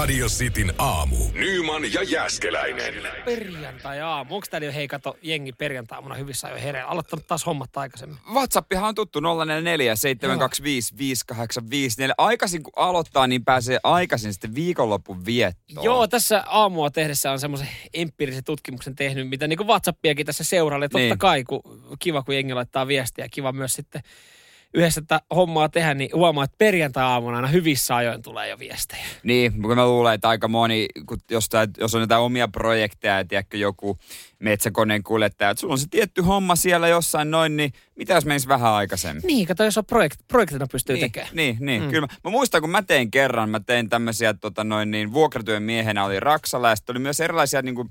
Radio Cityn aamu. Nyman ja Jäskeläinen. Perjantai-aamu. Onko täällä jo, hei kato, jengi perjantai-aamuna hyvissä jo hereillä? Aloittanut taas hommat aikaisemmin. WhatsAppihan on tuttu 044 725 5854. Aikaisin kun aloittaa, niin pääsee aikaisin sitten viikonlopun viettoon. Joo, tässä aamua tehdessä on semmoisen empiirisen tutkimuksen tehnyt, mitä niin kuin WhatsAppiakin tässä seurailee. Totta Niin. kai, kun kiva kun jengi laittaa viestiä, kiva myös sitten yhdessä tätä hommaa tehdä, niin huomaa, että perjantai-aamuna aina hyvissä ajoin tulee jo viestejä. Niin, kun mä luulen, että aika moni, kun jostain, jos on jotain omia projekteja, tiedätkö, joku metsäkoneen kuljettaja, että sulla on se tietty homma siellä jossain noin, niin mitä jos menisi vähän aikaisemmin? Niin, kato, jos on projekt, projektina pystyy Niin, tekemään. niin, niin. Mm. Kyllä. Mä, mä muistan, kun mä tein kerran, mä tein tämmöisiä tota noin niin, vuokratyön miehenä oli Raksalla ja sitten oli myös erilaisia niin kuin,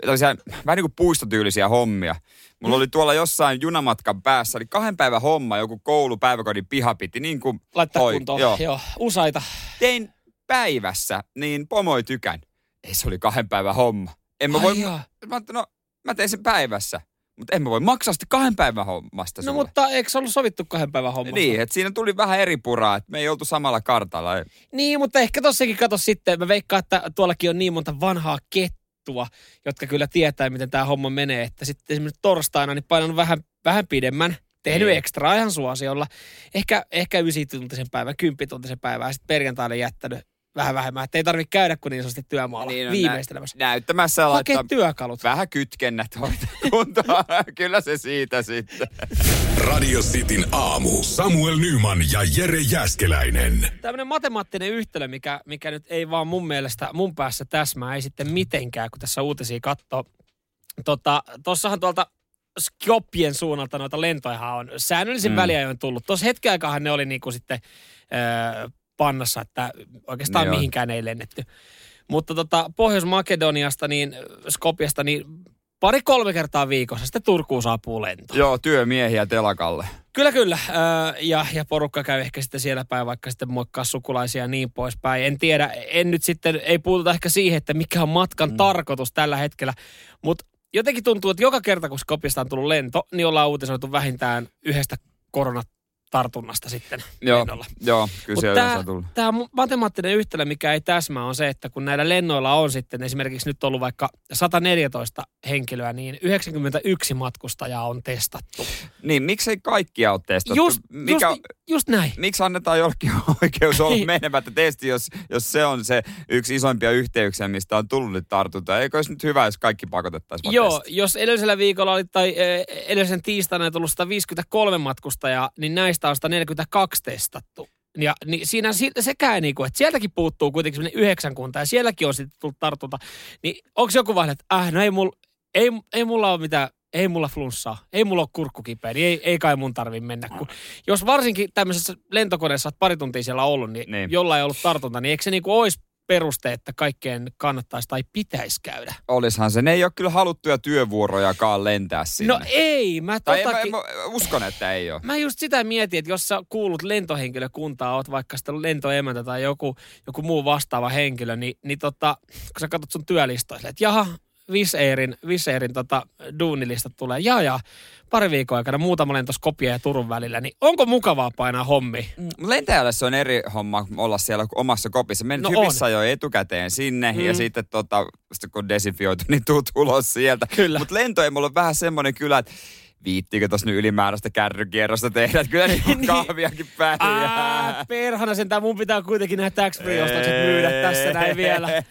tällaisia, vähän niin kuin puistotyylisiä hommia. Mulla oli tuolla jossain junamatkan päässä, oli kahden päivän homma, joku koulu, päiväkodin piha piti niin kuin Laittaa hoi- kuntoon. Joo. Joo. Usaita. Tein päivässä, niin pomoi tykän. Ei se oli kahden päivän homma. En mä Ai voi, joo. mä, no, mä tein sen päivässä, mutta en mä voi maksaa sitä kahden päivän hommasta No sulle. mutta eikö se ollut sovittu kahden päivän hommasta? Niin, että siinä tuli vähän eri puraa, että me ei oltu samalla kartalla. Niin, mutta ehkä tossakin kato sitten, mä veikkaan, että tuollakin on niin monta vanhaa kettua, jotka kyllä tietää, miten tämä homma menee. Että sitten esimerkiksi torstaina niin painanut vähän, vähän pidemmän, tehnyt Niin. ekstraa ihan suosiolla. Ehkä, ehkä 9-tuntisen päivän, 10-tuntisen päivän ja sitten perjantaina jättänyt vähän vähemmän. Että ei tarvitse käydä kuin niin sanotusti työmaalla Niin, no, viimeistelemässä. Nä, näyttämässä ja laittaa työkalut. vähän kytkennät hoitaa kuntoon. Kyllä se siitä sitten. Radio Cityn aamu. Samuel Nyman ja Jere Jäskeläinen. Tämmöinen matemaattinen yhtälö, mikä, mikä nyt ei vaan mun mielestä mun päässä täsmää, ei sitten mitenkään, kun tässä uutisia katsoo. Tota, tossahan tuolta Skopien suunnalta noita lentoja on säännöllisin mm. Väliajoin tullut. Tuossa hetken aikaa ne oli niinku sitten öö, pannassa, että oikeastaan on. mihinkään ei lennetty. Mutta tota, Pohjois-Makedoniasta, niin Skopiasta, niin pari-kolme kertaa viikossa sitten Turkuun saapuu lento. Joo, työmiehiä telakalle. Kyllä, kyllä. Öö, ja, ja porukka käy ehkä sitten siellä päin, vaikka sitten moikkaa sukulaisia ja niin poispäin. En tiedä, en nyt sitten, ei puututa ehkä siihen, että mikä on matkan mm. tarkoitus tällä hetkellä. Mutta jotenkin tuntuu, että joka kerta, kun Skopista on tullut lento, niin ollaan uutisoitu vähintään yhdestä koronatartunnasta sitten Joo, lennolla. joo kyllä siellä tämä, on tullut. tämä matemaattinen yhtälö, mikä ei täsmää, on se, että kun näillä lennoilla on sitten esimerkiksi nyt ollut vaikka 114 henkilöä, niin 91 matkustajaa on testattu. Niin, miksei kaikkia ole testattu? Just, Mikä, just, just näin. Miksi annetaan jollekin oikeus olla Niin. menemättä testi, jos, jos se on se yksi isoimpia yhteyksiä, mistä on tullut nyt tartunta? Eikö olisi nyt hyvä, jos kaikki pakotettaisiin Joo, testiin? jos edellisellä viikolla oli, tai eh, edellisen tiistaina tullut 153 matkustajaa, niin näistä on 142 testattu. Ja niin siinä si- sekään, niin kuin, että sieltäkin puuttuu kuitenkin yhdeksän kuntaa, ja sielläkin on sitten tullut tartunta. Niin onko joku vaan, että äh, no ei, mul, ei, ei mulla ole mitään, ei mulla flunssaa, ei mulla ole kurkku kipeä, niin ei, ei kai mun tarvi mennä. Kun, jos varsinkin tämmöisessä lentokoneessa olet pari tuntia siellä ollut, niin, niin. Niin. jolla ei ollut tartunta, niin eikö se niin kuin olisi peruste, että kaikkeen kannattaisi tai pitäisi käydä? Olishan se. Ne ei ole kyllä haluttuja työvuorojakaan lentää sinne. No ei, mä tai en, mä, totakin... en, mä uskon, että ei ole. Mä just sitä mietin, että jos sä kuulut lentohenkilökuntaa, oot vaikka sitten lentoemäntä tai joku, joku muu vastaava henkilö, niin, niin tota, kun sä katsot sun työlistoja, silleen, että jaha, Viseirin, Viseirin tota, duunilistat tulee, jaa jaa, pari viikon aikana muutama lento Skopia ja Turun välillä, niin onko mukavaa painaa hommi? Lentäjälle se on eri homma olla siellä omassa kopissa. Menet No on. hyvissä jo etukäteen sinne mm. Mm. ja sitten tota, sitten kun desinfioitu, niin tuut ulos sieltä. Mutta lento ei mulla ole vähän semmoinen kyllä, että viittiinkö tuossa nyt ylimääräistä kärrykierrosta tehdä. Että kyllä niin kahviakin pärjää. Ää, perhana sentään, mun pitää kuitenkin nämä tax myydä tässä näin vielä.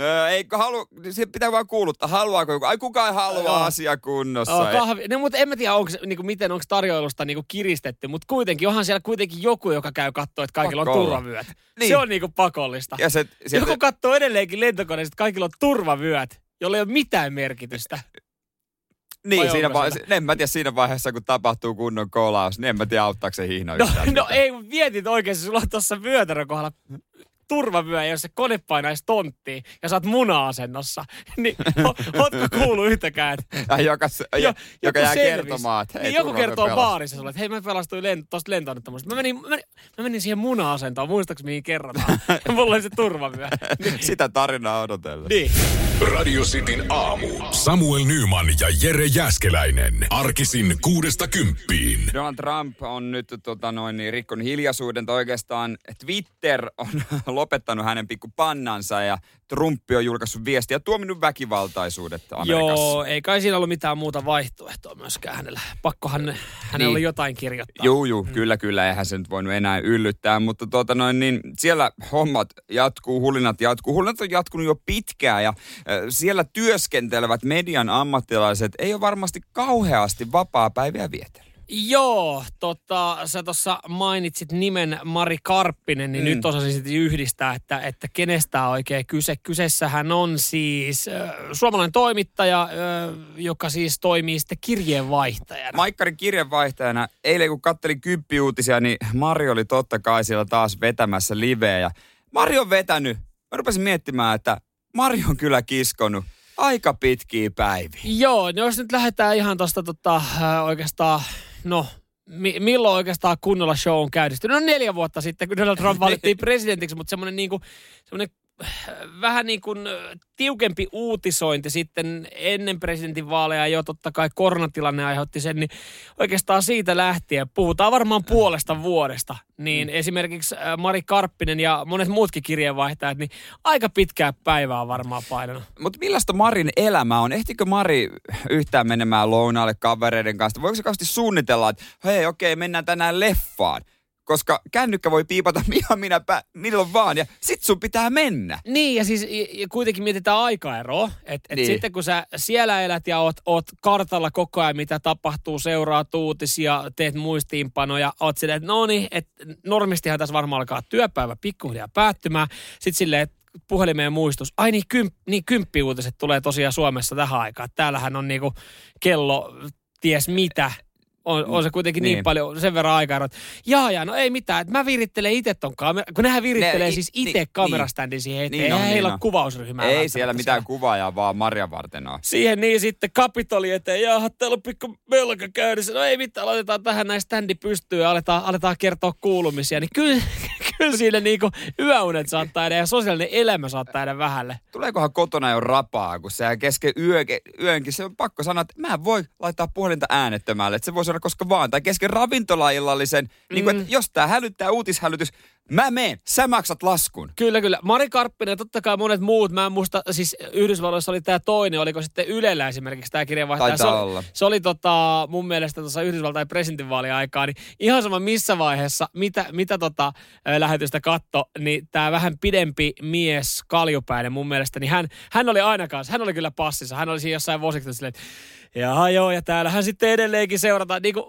Öö, Eikö halu, se pitää vaan kuuluttaa, haluaako joku, ai kukaan ei halua Joo. asia kunnossa. Oh, kahvi. No, mutta en mä tiedä, onko, niinku, miten onko tarjoilusta niinku, kiristetty, mutta kuitenkin onhan siellä kuitenkin joku, joka käy katsoa, että kaikilla Pakko on turvavyöt. Niin. Se on niinku pakollista. ja se, sieltä, Joku katsoo edelleenkin lentokoneesta, että kaikilla on turvavyöt, jolla ei ole mitään merkitystä. niin, vai siinä vaiheessa, en mä tiedä siinä vaiheessa, kun tapahtuu kunnon kolaus, niin en mä tiedä auttaako se hihna No, yhtään no mitään. ei, mietit oikeasti, sulla on tuossa vyötärön kohdalla turvavyö, jos se kone painaisi tonttiin ja sä oot muna-asennossa, niin ootko kuullut yhtäkään, että Ja joka, Jo- jo, joka joku jää servis. kertomaan, että hei, niin joku kertoo pelasi. baarissa sulle, että hei mä pelastuin lento, tosta lentoonnettomuudesta. Mä menin, mä, menin, mä menin siihen muna-asentoon, muistaaks mihin kerrotaan. Mulla oli se turvavyö. Sitä tarinaa odotella. Niin. Radio Cityn aamu. Samuel Nyman ja Jere Jäskeläinen. Arkisin kuudesta kymppiin. Donald Trump on nyt tota noin, niin rikkonut hiljaisuuden. Tai oikeastaan Twitter on lopettanut hänen pikku pannansa ja Trump on julkaissut viestiä ja tuominut väkivaltaisuudet Amerikassa. Joo, ei kai siinä ollut mitään muuta vaihtoehtoa myöskään hänellä. Pakkohan hänellä Niin. oli jotain kirjoittaa. Juu, juu, mm. kyllä, kyllä, eihän se nyt voinut enää yllyttää, mutta tuota noin, niin siellä hommat jatkuu, hulinat jatkuu. Hulinat on jatkunut jo pitkään ja siellä työskentelevät median ammattilaiset ei ole varmasti kauheasti vapaa-päiviä vietellyt. Joo, tota, sä tuossa mainitsit nimen Mari Karppinen, niin Mm. nyt osasin sitten yhdistää, että, että kenestä on oikein kyse. Kyseessähän on siis äh, suomalainen toimittaja, äh, joka siis toimii sitten kirjeenvaihtajana. Maikkarin kirjeenvaihtajana, eilen kun kattelin kymppiuutisia, niin Mari oli totta kai siellä taas vetämässä liveä. Ja Mari on vetänyt, mä rupesin miettimään, että Mari on kyllä kiskonut aika pitkiä päiviä. Joo, no jos nyt lähdetään ihan tuosta tota, äh, oikeastaan, no mi- milloin oikeastaan kunnolla show on käynnistynyt? No neljä vuotta sitten, kun Donald Trump valittiin presidentiksi, mutta semmoinen niinku, semmoinen äh, vähän niin kuin tiukempi uutisointi sitten ennen presidentinvaaleja jo totta kai koronatilanne aiheutti sen, niin oikeastaan siitä lähtien puhutaan varmaan puolesta vuodesta. Niin mm. esimerkiksi Mari Karppinen ja monet muutkin kirjeenvaihtajat, niin aika pitkää päivää on varmaan painanut. Mutta millaista Marin elämä on? Ehtikö Mari yhtään menemään lounaalle kavereiden kanssa? Voiko se kauheasti suunnitella, että hei okei, mennään tänään leffaan? Koska kännykkä voi piipata ihan minä pä- milloin vaan ja sit sun pitää mennä. Niin, ja siis ja- kuitenkin mietitään aikaeroa. Että et Niin. sitten kun sä siellä elät ja oot, oot kartalla koko ajan, mitä tapahtuu, seuraat uutisia, teet muistiinpanoja, oot silleen, että no niin, että normistihan tässä varmaan alkaa työpäivä pikkuhiljaa päättymään. Sitten silleen, että puhelimeen muistus. Ai niin, kymp, niin kymppiuutiset tulee tosiaan Suomessa tähän aikaan. Täällähän on niinku kello ties mitä. On, on se kuitenkin niin. Niin. niin paljon sen verran aikaa. että Jaa, jaa, no ei mitään. Että mä virittelen itse ton kamera. Kun nehän virittelee Ne- siis itse niin, kameraständin siihen eteen. Niin Niin on, Eihän niin heillä on. ole kuvausryhmää. Ei siellä mitään siellä. kuvaajaa, vaan Marjan varten on. Siihen niin sitten kapitoli eteen. Jaha, täällä on pikku melka käynnissä. No ei mitään, laitetaan tähän näin standi pystyyn ja aletaan, aletaan kertoa kuulumisia. Niin kyllä, kyllä siinä niinku yöunet saattaa jäädä ja sosiaalinen elämä saattaa jäädä vähälle. Tuleekohan kotona jo rapaa, kun se kesken yö, yönkin, se on pakko sanoa, että mä en voi laittaa puhelinta äänettömälle, että se voisi olla koska vaan. Tai kesken ravintolaillallisen, mm. niin kuin, että jos tää hälyttää uutishälytys, mä meen, sä maksat laskun. Kyllä, kyllä. Mari Karppinen ja totta kai monet muut. Mä en muista, siis Yhdysvalloissa oli tämä toinen, oliko sitten Ylellä esimerkiksi tämä kirjeenvaihtaja. Se, oli- olla. se oli tota, mun mielestä tuossa Yhdysvaltain presidentinvaalien aikaa, niin ihan sama missä vaiheessa, mitä, mitä tota, ä, lähetystä katto, niin tämä vähän pidempi mies, kaljupäinen mun mielestä, niin hän, hän oli aina kanssa, hän oli kyllä passissa. Hän oli siinä jossain Washingtonissa silleen, että jaha joo, ja täällähän sitten edelleenkin seurataan, niin kuin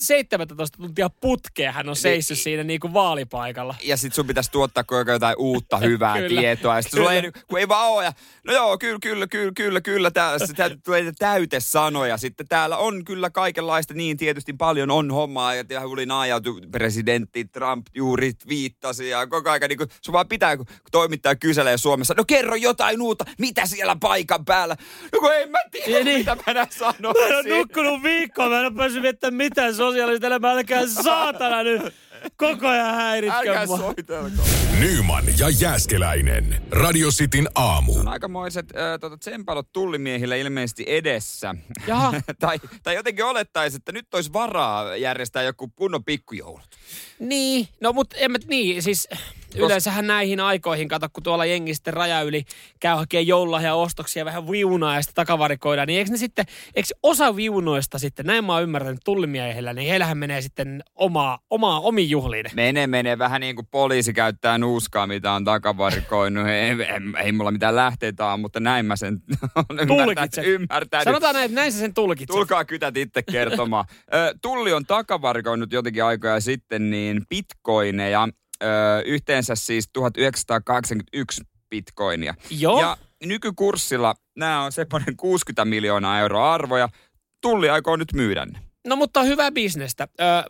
17 tuntia putkea hän on seissyt siinä niin kuin vaalipaikalla. Ja sit sun pitäisi tuottaa koko jotain uutta hyvää Kyllä. tietoa. Ja sit sulla ei, kun ei vaan oo. Ja, no joo, kyllä, kyllä, kyllä, kyllä, kyllä. Tää, se, tää, tulee täytesanoja. Sitten täällä on kyllä kaikenlaista. Niin tietysti paljon on hommaa. Ja tää oli naajautu presidentti Trump juuri viittasi. Ja koko ajan niin kun, sun vaan pitää, kun toimittaja kyselee Suomessa. No kerro jotain uutta. Mitä siellä paikan päällä? No kun en mä tiedä, Ja niin. mitä mä enää Mä en ole sanoisin. nukkunut viikkoa, mä en ole päässyt viettämään mitään sosiaalista elämää, älkää saatana nyt koko ajan häiritkö Älkää mua. soitelko. Nyman ja Jääskeläinen. Radio Cityn aamu. On aikamoiset äh, tota, tsempalot tullimiehille ilmeisesti edessä. Jaha. tai, tai jotenkin olettaisi, että nyt olisi varaa järjestää joku kunnon pikkujoulut. Niin, no mutta en mä, niin, siis yleensähän näihin aikoihin, kato kun tuolla jengi sitten raja yli käy hakemaan joululahja ostoksia vähän viunaa ja sitten takavarikoidaan, niin eikö ne sitten, eikö osa viunoista sitten, näin mä oon ymmärtänyt tullimiehillä, niin heillähän menee sitten omaa, omaa omiin juhliin. Menee, menee vähän niin kuin poliisi käyttää nuuskaa, mitä on takavarikoinut. ei, ei, ei mulla mitään lähteitä ole, mutta näin mä sen Tulkitset. ymmärtänyt. Sanotaan näin, että näin sä sen tulkitset. Tulkaa kytät itse kertomaan. Tulli on takavarikoinut jotenkin aikoja sitten niin bitcoineja. Ö, yhteensä siis 1981 bitcoinia. Joo. Ja nykykurssilla nämä on semmoinen 60 miljoonaa euroa arvoja. Tulli aikoo nyt myydä ne. No mutta hyvä bisnestä. Öö,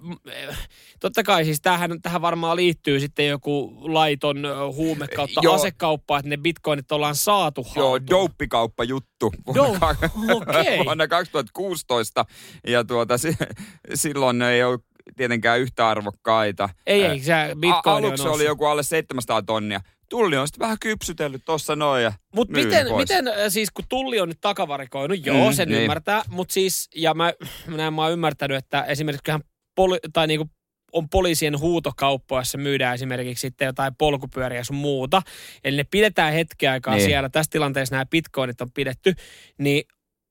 totta kai siis tähän, tähän varmaan liittyy sitten joku laiton huume kautta Joo. asekauppa, että ne bitcoinit ollaan saatu Joo, haltuun. douppikauppa juttu vuonna, ka- okei. vuonna 2016. Ja tuota, si- silloin ei ole tietenkään yhtä arvokkaita. Ei, ei, se A- bitcoin on aluksi oli joku alle 700 tonnia. tulli on sitten vähän kypsytellyt tossa noin ja Mutta miten, pois. miten, siis kun tulli on nyt takavarikoinut, joo, Mm, sen niin. ymmärtää, mutta siis, ja mä, näin mä oon ymmärtänyt, että esimerkiksi kyllähän poli, tai niinku on poliisien huutokauppoissa myydään esimerkiksi sitten jotain polkupyöriä sun muuta. Eli ne pidetään hetken aikaa niin. siellä. Tässä tilanteessa nämä bitcoinit on pidetty. Niin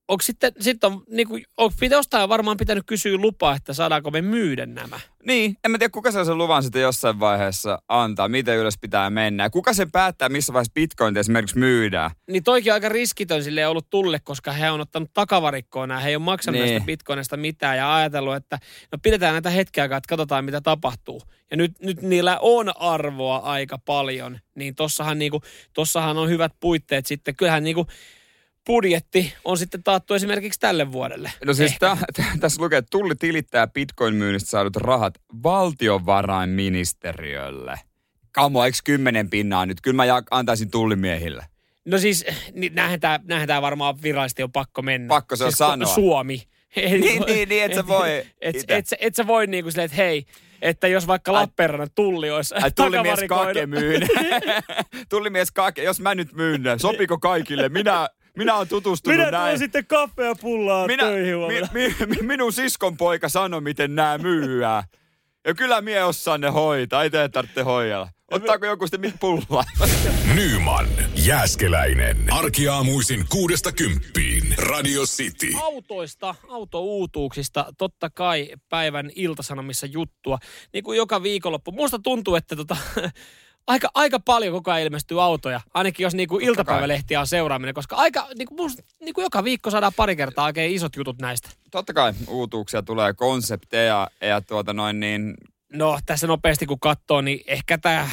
onko sitten, sitten on, niinku, onko jostain varmaan pitänyt kysyä lupaa, että saadaanko me myydä nämä? Niin, en mä tiedä kuka sen luvan sitten jossain vaiheessa antaa, miten ylös pitää mennä. Ja kuka sen päättää, missä vaiheessa bitcoin esimerkiksi myydään. Niin toikin on aika riskitön sille ollut tulle, koska he on ottanut takavarikkoon nämä. He ei ole maksanut Niin. näistä bitcoinista mitään ja ajatellut, että no pidetään näitä hetkeä aikaa, että katsotaan mitä tapahtuu. Ja nyt, nyt niillä on arvoa aika paljon, niin tossahan, niinku, tossahan on hyvät puitteet sitten. Kyllähän niinku budjetti on sitten taattu esimerkiksi tälle vuodelle. No siis tää, tää, tässä lukee, että tulli tilittää bitcoin-myynnistä saadut rahat valtiovarainministeriölle. Kamo, eikö kymmenen pinnaa nyt? Kyllä mä antaisin tullimiehille. No siis, niin näinhän tämä, varmaan virallisesti on pakko mennä. Pakko se on siis sanoa. Suomi. Niin, niin, niin, et sä voi Et, et, sä- et sä voi niinku silleen, että hei, että jos vaikka Ai- Lappeenrannan tulli olisi Ai tullimies kake myyn. tullimies kake, jos mä nyt myyn sopiko kaikille? Minä, minä olen tutustunut Minä näin. tuon sitten kaffea pullaa minä, töihin mi, huomenna. mi, mi, minun siskon poika sanoi, miten nämä myyää. Ja kyllä mie osaan ne hoitaa, ei teidän tarvitse hoidella. Ottaako joku sitten mit pullaa? Nyman, Jääskeläinen. Arkiaamuisin kuudesta kymppiin. Radio City. Autoista, autouutuuksista, totta kai päivän iltasanomissa juttua. Niin kuin joka viikonloppu. Musta tuntuu, että tota, aika, aika paljon koko ajan ilmestyy autoja. Ainakin jos niin kuin iltapäivälehtiä on seuraaminen. Koska aika, niin kuin musta, niin kuin joka viikko saadaan pari kertaa oikein isot jutut näistä. Totta kai uutuuksia tulee, konsepteja ja tuota noin niin, No tässä nopeasti kun katsoo, niin ehkä tämä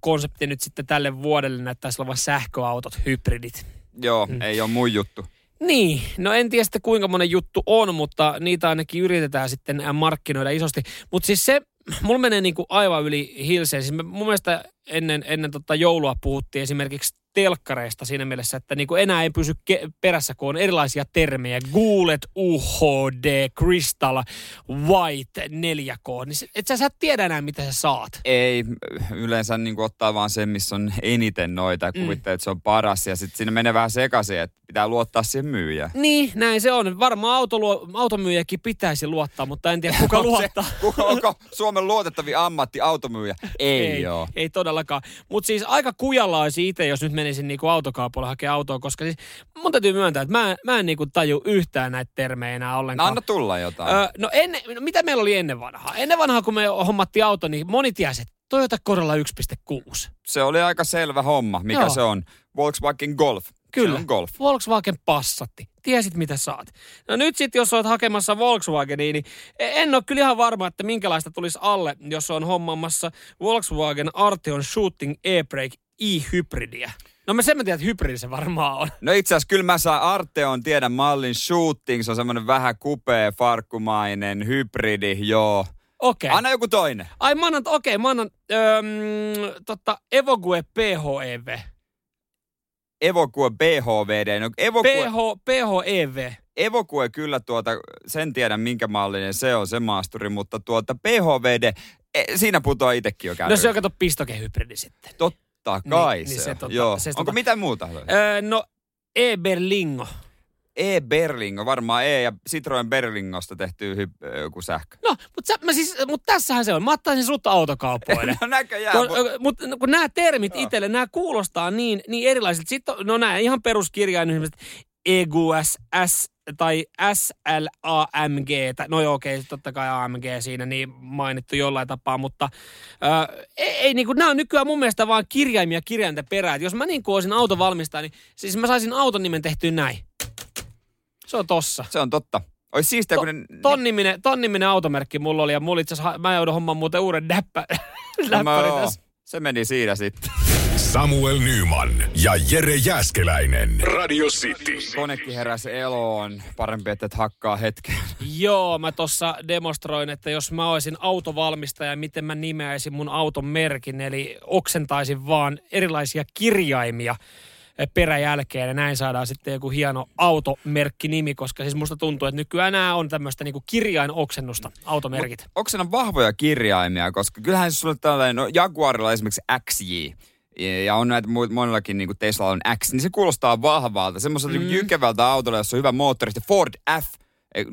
konsepti nyt sitten tälle vuodelle näyttäisi olevan sähköautot, hybridit. joo, mm. ei ole mun juttu. Niin, no en tiedä sitten kuinka monen juttu on, mutta niitä ainakin yritetään sitten äh, markkinoida isosti. Mutta siis se, mulla menee niinku aivan yli hilseen. Siis mun mielestä ennen, ennen tota joulua puhuttiin esimerkiksi telkkareista siinä mielessä, että niinku enää ei pysy ke- perässä, kun on erilaisia termejä. Guulet, UHD, Crystal, White, 4K. Niin et sä, sä et tiedä enää, mitä sä saat. Ei, yleensä niin ottaa vaan sen, missä on eniten noita ja Mm. kuvittelee, että se on paras. Ja sitten siinä menee vähän sekaisin, että pitää luottaa siihen myyjään. Niin, näin se on. Varmaan autoluo, automyyjäkin pitäisi luottaa, mutta en tiedä kuka luottaa. Se, kuka, onko Suomen luotettavin ammatti automyyjä? Ei, ei, oo. ei todellakaan. Mutta siis aika kujalla olisi itse, jos nyt menisin niinku autokaupalle hakemaan autoa, koska siis mun täytyy myöntää, että mä, mä en niinku taju yhtään näitä termejä enää No ollenkaan. anna tulla jotain. Öö, no, ennen, no mitä meillä oli ennen vanhaa? Ennen vanhaa, kun me hommattiin auto, niin moni tiesi, että Toyota Corolla 1.6. Se oli aika selvä homma, mikä Joo. se on. Volkswagen Golf. Kyllä. Se on Golf. Volkswagen Passatti. Tiesit, mitä saat. No nyt sitten, jos olet hakemassa Volkswagenia, niin en ole kyllä ihan varma, että minkälaista tulisi alle, jos on hommaamassa Volkswagen Arteon Shooting E-Brake e-hybridiä. No mä sen mä tiedän, että hybridi se varmaan on. No itse asiassa kyllä mä saan Arteon tiedän mallin shooting. Se on semmoinen vähän kupea, farkkumainen, hybridi, joo. Okei. Anna joku toinen. Ai mä annan, okei, mä annan öö, totta, Evoque PHEV. Evokue BHVD. No Evokue, PH, PHEV. Evokue kyllä tuota, sen tiedän minkä mallinen se on, se maasturi, mutta tuota PHVD, e, siinä putoaa itsekin jo No kärryyn. se on kato pistokehybridi sitten. Totta kai Niin, se, niin se tota- Joo. se Onko tota- mitään muuta? Öö, no E-Berlingo. E-Berlingo, varmaan E ja Citroen Berlingosta tehty hy- joku sähkö. No, mutta mä siis, mut tässähän se on. Mä ottaisin sut autokaupoille. No näköjään. Kun, Kun, mutta kun nämä termit itselle, nämä kuulostaa niin, niin erilaisilta. Sitten on, no nämä ihan peruskirjain EGUS, S tai SLAMG, no joo okei, totta kai AMG siinä niin mainittu jollain tapaa, mutta ö, ei, ei niin kuin, nämä on nykyään mun mielestä vaan kirjaimia kirjainten perään. Et jos mä niin kuin olisin autovalmistaja, niin siis mä saisin auton nimen tehtyä näin. Se on tossa. se on totta. Olisi siistiä, To, kun ne... ton, niminen, ton niminen automerkki mulla oli ja mulla itse asiassa, mä joudun hommaan muuten uuden näppä, No, läppäri joo, tässä. se meni siinä sitten. Samuel Nyman ja Jere Jäskeläinen. Radio City. Konekin heräsi eloon. Parempi, että et hakkaa hetken. Joo, mä tossa demonstroin, että jos mä olisin autovalmistaja, miten mä nimeäisin mun auton merkin, eli oksentaisin vaan erilaisia kirjaimia eh, peräjälkeen ja näin saadaan sitten joku hieno automerkkinimi, koska siis musta tuntuu, että nykyään nämä on tämmöistä niinku kirjainoksennusta, automerkit. Onko siinä vahvoja kirjaimia, koska kyllähän sulla tällainen, no Jaguarilla esimerkiksi XJ, Ja- on näitä monellakin, niin kuin Tesla on X, niin se kuulostaa vahvalta. Semmoiselta mm. jykevältä autolla, jossa on hyvä moottori. Sitten Ford F,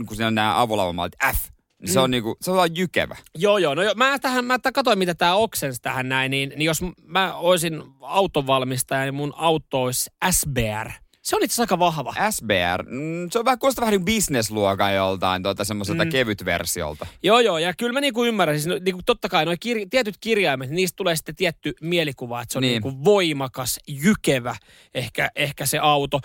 kun siinä on nämä avolauvamallit F, niin se on niinku, se on jykevä. Joo, joo. No jo, mä tähän, mä katsoin, mitä tämä oksensi tähän näin, niin, niin jos mä olisin autonvalmistaja, niin mun auto olisi SBR. Se on itse aika vahva. SBR, mm, se on vähän, kuulostaa vähän niin bisnesluokan joltain tuota, semmoiselta mm. kevytversiolta. Joo, joo. Ja kyllä mä niinku ymmärrän, siis no, niinku totta kai noi kir- tietyt kirjaimet, niistä tulee sitten tietty mielikuva, että se on Niin. niin. niinku voimakas, jykevä ehkä, ehkä se auto.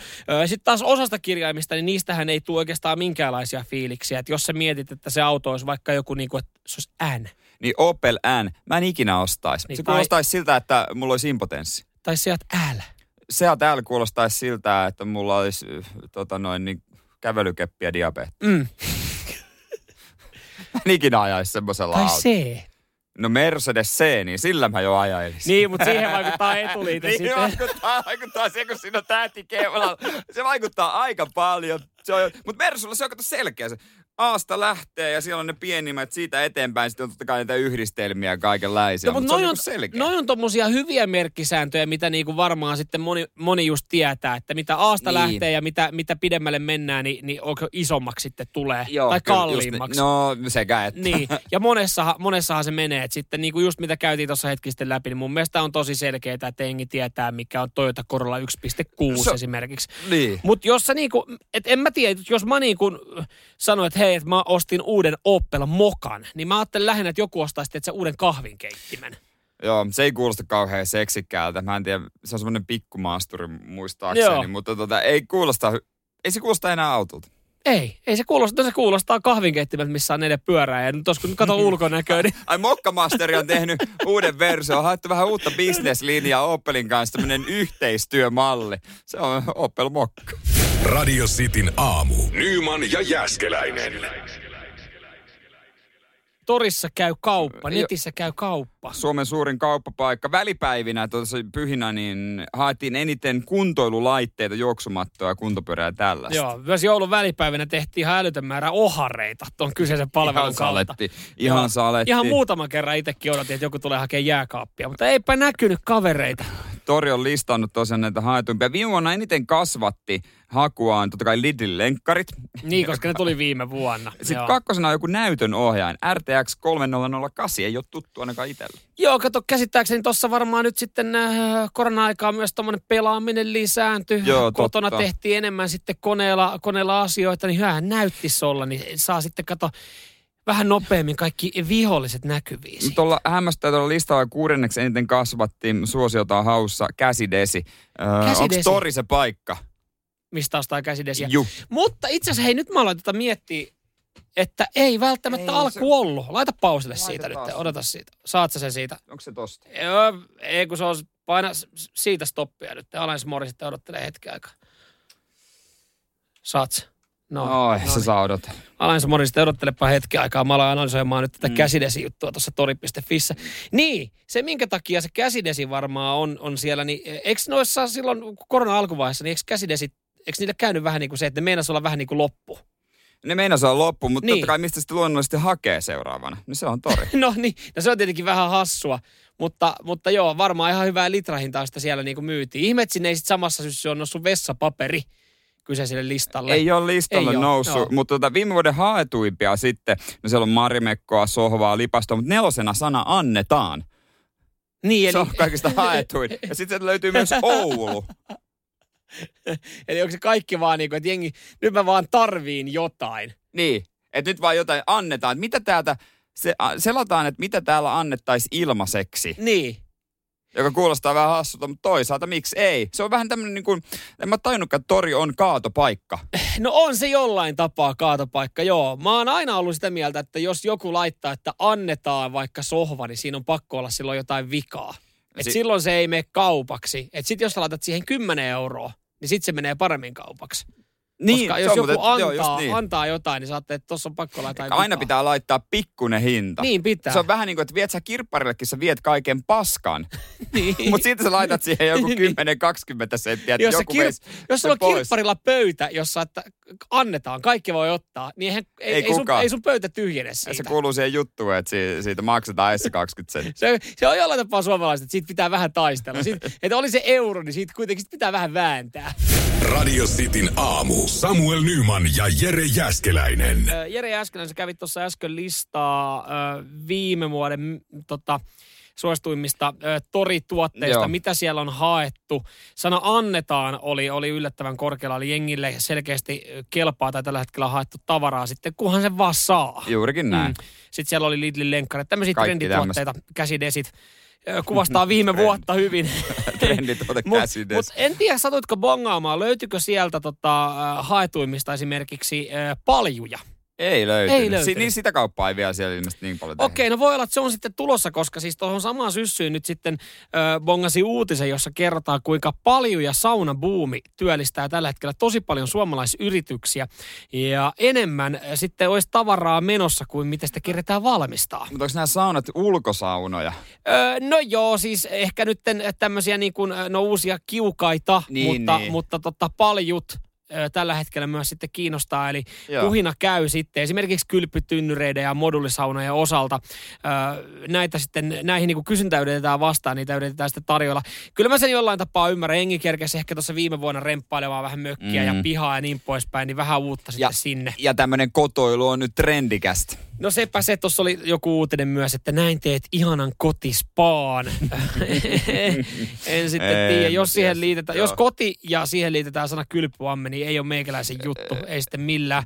Sitten taas osasta kirjaimista, niin niistähän ei tule oikeastaan minkäänlaisia fiiliksiä. Että jos sä mietit, että se auto olisi vaikka joku niinku, että se olisi N. Niin Opel N, mä en ikinä ostaisi. Niin, se tai- kuulostaisi siltä, että mulla olisi impotenssi. Tai sieltä L. Se täällä kuulostaisi siltä, että mulla olisi tota noin, niin kävelykeppi ja diabetes. Mm. En ikinä ajaisi semmoisella Tai autolla. C. No Mercedes C, niin sillä mä jo ajaisin. Niin, mutta siihen vaikuttaa etuliite niin sitten. vaikuttaa, vaikuttaa se, kun siinä on tähti keulalla. Se vaikuttaa aika paljon. Se on, mutta Mersulla se on kato selkeä. Se Aasta lähtee ja siellä on ne pienimmät siitä eteenpäin. Sitten on totta kai niitä yhdistelmiä kaikenlaisia. No, mutta mutta se on, noi on, niinku selkeä. noi on tommosia hyviä merkkisääntöjä, mitä niinku varmaan sitten moni, moni just tietää, että mitä Aasta Niin. lähtee ja mitä, mitä pidemmälle mennään, niin, niin onko isommaksi sitten tulee. Joo, tai just kalliimmaksi. No sekä että. Niin, ja monessahan, monessahan se menee. Et sitten niin kuin just mitä käytiin tuossa hetki sitten läpi, niin mun mielestä on tosi selkeää, että jengi tietää, mikä on Toyota Corolla 1.6 Se- esimerkiksi. Niin. Mutta jos sä niinku, et en mä tiedä, jos mä niinku sanoin, että hei, että mä ostin uuden Opel Mokan, niin mä ajattelin lähinnä, että joku ostaisi että uuden kahvinkeittimen. Joo, se ei kuulosta kauhean seksikkäältä. Mä en tiedä, se on semmoinen pikkumaasturi muistaakseni, Joo. mutta tota, ei kuulosta, ei se kuulosta enää autolta. Ei, ei se kuulosta, se kuulostaa kahvinkeittimeltä, missä on neljä pyörää. Ja nyt tos, kun kato ulkonäköä, niin Ai Mokkamasteri on tehnyt uuden version, on haettu vähän uutta bisneslinjaa Opelin kanssa, tämmöinen yhteistyömalli. Se on Opel Mokka. Radio Cityn aamu. Nyman ja Jäskeläinen. torissa käy kauppa, netissä käy kauppa. Suomen suurin kauppapaikka. Välipäivinä tuossa pyhinä niin haettiin eniten kuntoilulaitteita, juoksumattoja, kuntopyörää ja tällaista. Joo, myös joulun välipäivänä tehtiin ihan älytön määrä ohareita tuon kyseisen palvelun Ihan kautta. saletti. Ihan Joo. saletti. Ihan muutaman kerran itsekin odotin, että joku tulee hakemaan jääkaappia, mutta eipä näkynyt kavereita. Tori on listannut tosiaan näitä haetuimpia. Viime vuonna eniten kasvatti hakuaan totta kai Lidlin lenkkarit. Niin, koska ne tuli viime vuonna. Sitten Joo. kakkosena on joku näytön ohjain. RTX 3008 ei ole tuttu ainakaan itsellä. Joo, kato, käsittääkseni tuossa varmaan nyt sitten äh, korona-aikaan myös tuommoinen pelaaminen lisääntyi. Joo, Kotona totta. tehtiin enemmän sitten koneella, koneella asioita, niin hyvähän näyttisi olla, niin saa sitten kato vähän nopeammin kaikki viholliset näkyviin. Tuolla hämmästää tuolla listalla kuudenneksi eniten kasvattiin suosiota haussa käsidesi. Öö, Käsidesi? Onko Tori se paikka? Mistä ostaa käsidesiä. Juh. Mutta itse asiassa hei, nyt mä aloin tätä miettiä, että ei välttämättä Ei, alku se- ollut. Laita pausille Laita siitä taas. nyt, odota siitä. Saat sä sen siitä? Onko se tosta? Joo, ei kun se on, paina siitä stoppia nyt. Alain Mori sitten odottelee hetken aikaa. Saat sä? No, Oi, no se niin. saa odottaa. Alain Mori sitten odottelepa hetken aikaa. Mä aloin analysoimaan nyt tätä Mm. käsidesijuttua tuossa tori.fissä. Niin, se minkä takia se käsidesi varmaan on, on siellä, niin eikö noissa silloin kun korona alkuvaiheessa, niin eikö käsidesi, eikö niille käynyt vähän niin kuin se, että ne meinas olla vähän niin kuin loppu? Ne meinas on loppu, mutta Niin. totta kai mistä sitten luonnollisesti hakee seuraavana? No se on Tori. No niin, no se on tietenkin vähän hassua, mutta, mutta joo, varmaan ihan hyvää litrahintaa sitä siellä niin kuin myytiin. Ihme, että sinne ei sit samassa syyssä on noussut vessapaperi kyseiselle listalle. Ei ole listalla Ei noussut, joo. mutta tota, viime vuoden haetuimpia sitten, no siellä on marimekkoa, sohvaa, lipastoa, mutta nelosena sana annetaan. niin, eli, Se on kaikista haetuin. Ja sitten löytyy myös Oulu. eli onko se kaikki vaan niin kuin, että jengi, nyt mä vaan tarviin jotain. Niin, että nyt vaan jotain annetaan. Mitä täältä, se, selataan, että mitä täällä annettaisiin ilmaiseksi. Niin. Joka kuulostaa vähän hassulta, mutta toisaalta miksi ei? Se on vähän tämmöinen niin kuin, en mä tajunnutkaan, että tori on kaatopaikka. No on se jollain tapaa kaatopaikka, joo. Mä oon aina ollut sitä mieltä, että jos joku laittaa, että annetaan vaikka sohva, niin siinä on pakko olla silloin jotain vikaa. Et Si- silloin se ei mene kaupaksi. Et sit jos laitat siihen 10 euroa, niin sit se menee paremmin kaupaksi. Niin, Koska jos joku joo, antaa, just niin. antaa jotain, niin saatte, että tuossa on pakko laittaa Aina vikaa. pitää laittaa pikkunen hinta. Niin pitää. Se on vähän niin kuin, että viet sä kirpparillekin, sä viet kaiken paskan. niin. Mutta sitten sä laitat siihen joku Niin. 10-20 senttiä, että jos, joku kir... jos sulla on pois. kirpparilla pöytä, jossa että annetaan, kaikki voi ottaa, niin eihän, ei, Ei ei, sun, ei sun pöytä tyhjene Ja siitä. se kuuluu siihen juttuun, että siitä, siitä maksetaan S 20 senttiä. Se, se on jollain tapaa suomalaiset, että siitä pitää vähän taistella. Siitä, että oli se euro, niin siitä kuitenkin sit pitää vähän vääntää. Radio Cityn aamu. Samuel Nyman ja Jere Jäskeläinen. Jere Äskeläinen, sä kävit tuossa äsken listaa viime vuoden tota, suosituimmista ö, torituotteista, Joo. mitä siellä on haettu. Sana annetaan oli, oli yllättävän korkealla, eli jengille selkeästi kelpaa tai tällä hetkellä on haettu tavaraa sitten, kunhan se vaan saa. Juurikin näin. Mm. Sitten siellä oli Lidlin lenkkarit, tämmöisiä Kaikki trendituotteita, käsidesit. Kuvastaa viime vuotta hyvin. Trendituote Mut, käsides. mut en tiedä, satuitko bongaamaan, löytyykö sieltä tota, haetuimmista esimerkiksi paljuja? Ei löytynyt. Ei löytynyt. Si- niin sitä kauppaa ei vielä siellä ilmeisesti niin paljon. Okei, no voi olla, että se on sitten tulossa, koska siis tuohon samaan syssyyn nyt sitten ö, bongasi uutisen, jossa kerrotaan, kuinka paljon ja saunabuumi työllistää tällä hetkellä tosi paljon suomalaisyrityksiä. Ja enemmän ö, sitten olisi tavaraa menossa kuin miten sitä keretään valmistaa. Mutta onko nämä saunat ulkosaunoja? Öö, no joo, siis ehkä nyt tämmöisiä niin kuin, ö, no uusia kiukaita, Niin, mutta, niin. mutta tota, paljut ö, tällä hetkellä myös sitten kiinnostaa. Eli Joo. kuhina käy sitten esimerkiksi kylpytynnyreiden ja modulisaunojen osalta. Näitä sitten, näihin niin kuin kysyntää yritetään vastaan, niitä yritetään sitten tarjolla. Kyllä mä sen jollain tapaa ymmärrän. Engi kerkesi ehkä tuossa viime vuonna remppailemaan vähän mökkiä mm. ja pihaa ja niin poispäin, niin vähän uutta sitten Ja- sinne. Ja tämmöinen kotoilu on nyt trendikästä. No sepä se, tuossa oli joku uutinen myös, että näin teet ihanan kotispaan. en sitten En tiedä, jos siihen liitetään, jos koti ja siihen liitetään sana kylpyamme, niin ei ole meikäläisen juttu, ei sitten millään.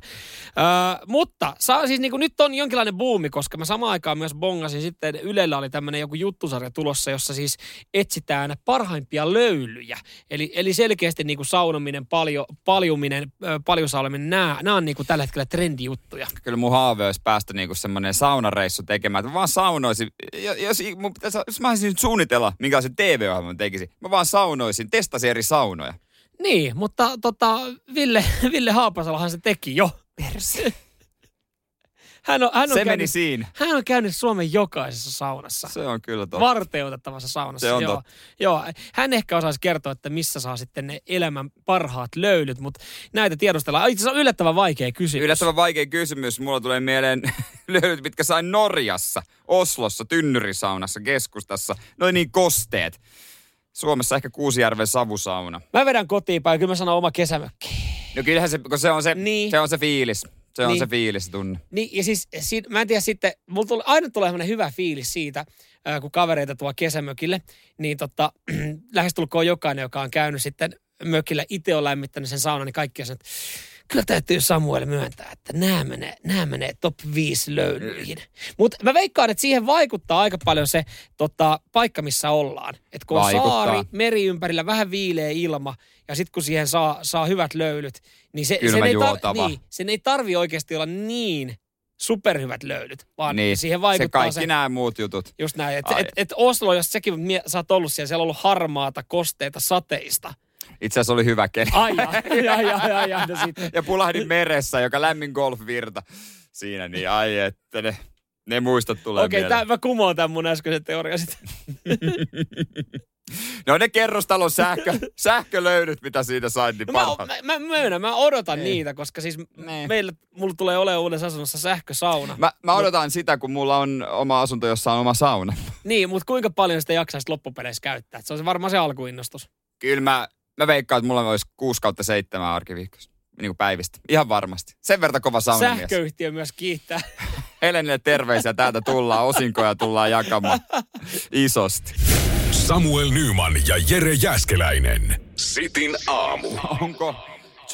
Ö, mutta saa, siis niin kuin nyt on jonkinlainen buumi, koska mä samaan aikaan myös bongasin sitten, Ylellä oli tämmöinen joku juttusarja tulossa, jossa siis etsitään parhaimpia löylyjä. Eli, eli selkeästi niin kuin saunominen, paljon, paljuminen, ö, paljusaunominen, nämä, nämä on niin kuin tällä hetkellä trendijuttuja. Kyllä mun haave olisi päästä niinku semmoinen saunareissu tekemään. Että mä vaan saunoisin. Jos, jos, jos mä olisin nyt suunnitella, minkälaisen TV-ohjelman tekisin. Mä vaan saunoisin, testasin eri saunoja. Niin, mutta tota, Ville, Ville Haapasalohan se teki jo. Hän on, hän on, Se meni käynyt, siinä. hän on käynyt Suomen jokaisessa saunassa. Se on kyllä totta. Varteutettavassa saunassa. Se on joo. totta. joo. Hän ehkä osaisi kertoa, että missä saa sitten ne elämän parhaat löylyt, mutta näitä tiedustellaan. Itse asiassa on yllättävän vaikea kysymys. Yllättävän vaikea kysymys. Mulla tulee mieleen löydyt, mitkä sain Norjassa, Oslossa, tynnyrisaunassa, keskustassa. Noin niin kosteet. Suomessa ehkä Kuusijärven savusauna. Mä vedän kotiin päin, kyllä mä sanon oma kesämökki. No kyllähän se, kun se on se, Niin. se, on se fiilis. Se on Niin. se fiilis, tunne. Niin, ja siis si- mä en tiedä sitten, mulla tuli, aina tulee sellainen hyvä fiilis siitä, ää, kun kavereita tuo kesämökille, niin tota, lähestulkoon jokainen, joka on käynyt sitten mökillä, itse on lämmittänyt sen saunan, niin kaikki on sanonut, että kyllä täytyy Samuel myöntää, että nämä menee, nämä menee top 5 löylyihin. Mutta mä veikkaan, että siihen vaikuttaa aika paljon se tota, paikka, missä ollaan. Että kun on Vaikuttaa. saari, meri ympärillä, vähän viileä ilma, ja sitten kun siihen saa, saa hyvät löylyt, niin se, sen, ei, Kylmäjuotava. niin, sen ei tarvi oikeasti olla niin superhyvät löylyt, vaan Niin, siihen se vaikuttaa kaikki se, nämä muut jutut. just näin. Että et, et Oslo, jos sekin mie- sä oot ollut siellä, siellä on ollut harmaata, kosteita, sateista. Itse asiassa oli hyvä keli. Ai, ai, ai, ai, ai, ai, no sitten. Ja pulahdin meressä, joka lämmin golfvirta siinä, niin ai että ne, ne muistot tulee Okei, okay, mä kumoan tämän mun äskeisen teorian sitten. No ne kerrostalon sähkö, sähkölöydyt, mitä siitä sain, niin No mä, parhaat. mä, mä, myönnän, mä odotan Niin. niitä, koska siis Niin. meillä, mulla tulee olemaan uudessa asunnossa sähkösauna. Mä, mä odotan sitä, kun mulla on oma asunto, jossa on oma sauna. Niin, mutta kuinka paljon sitä jaksaisi loppupeleissä käyttää? Se on varmaan se alkuinnostus. Kyllä mä, mä veikkaan, että mulla olisi 6 kautta 7 arkiviikossa. Niin kuin päivistä. Ihan varmasti. Sen verran kova saunamies. Sähköyhtiö myös kiittää. Helenille terveisiä. Täältä tullaan. Osinkoja tullaan jakamaan isosti. Samuel Nyman ja Jere Jäskeläinen. Sitin aamu. Onko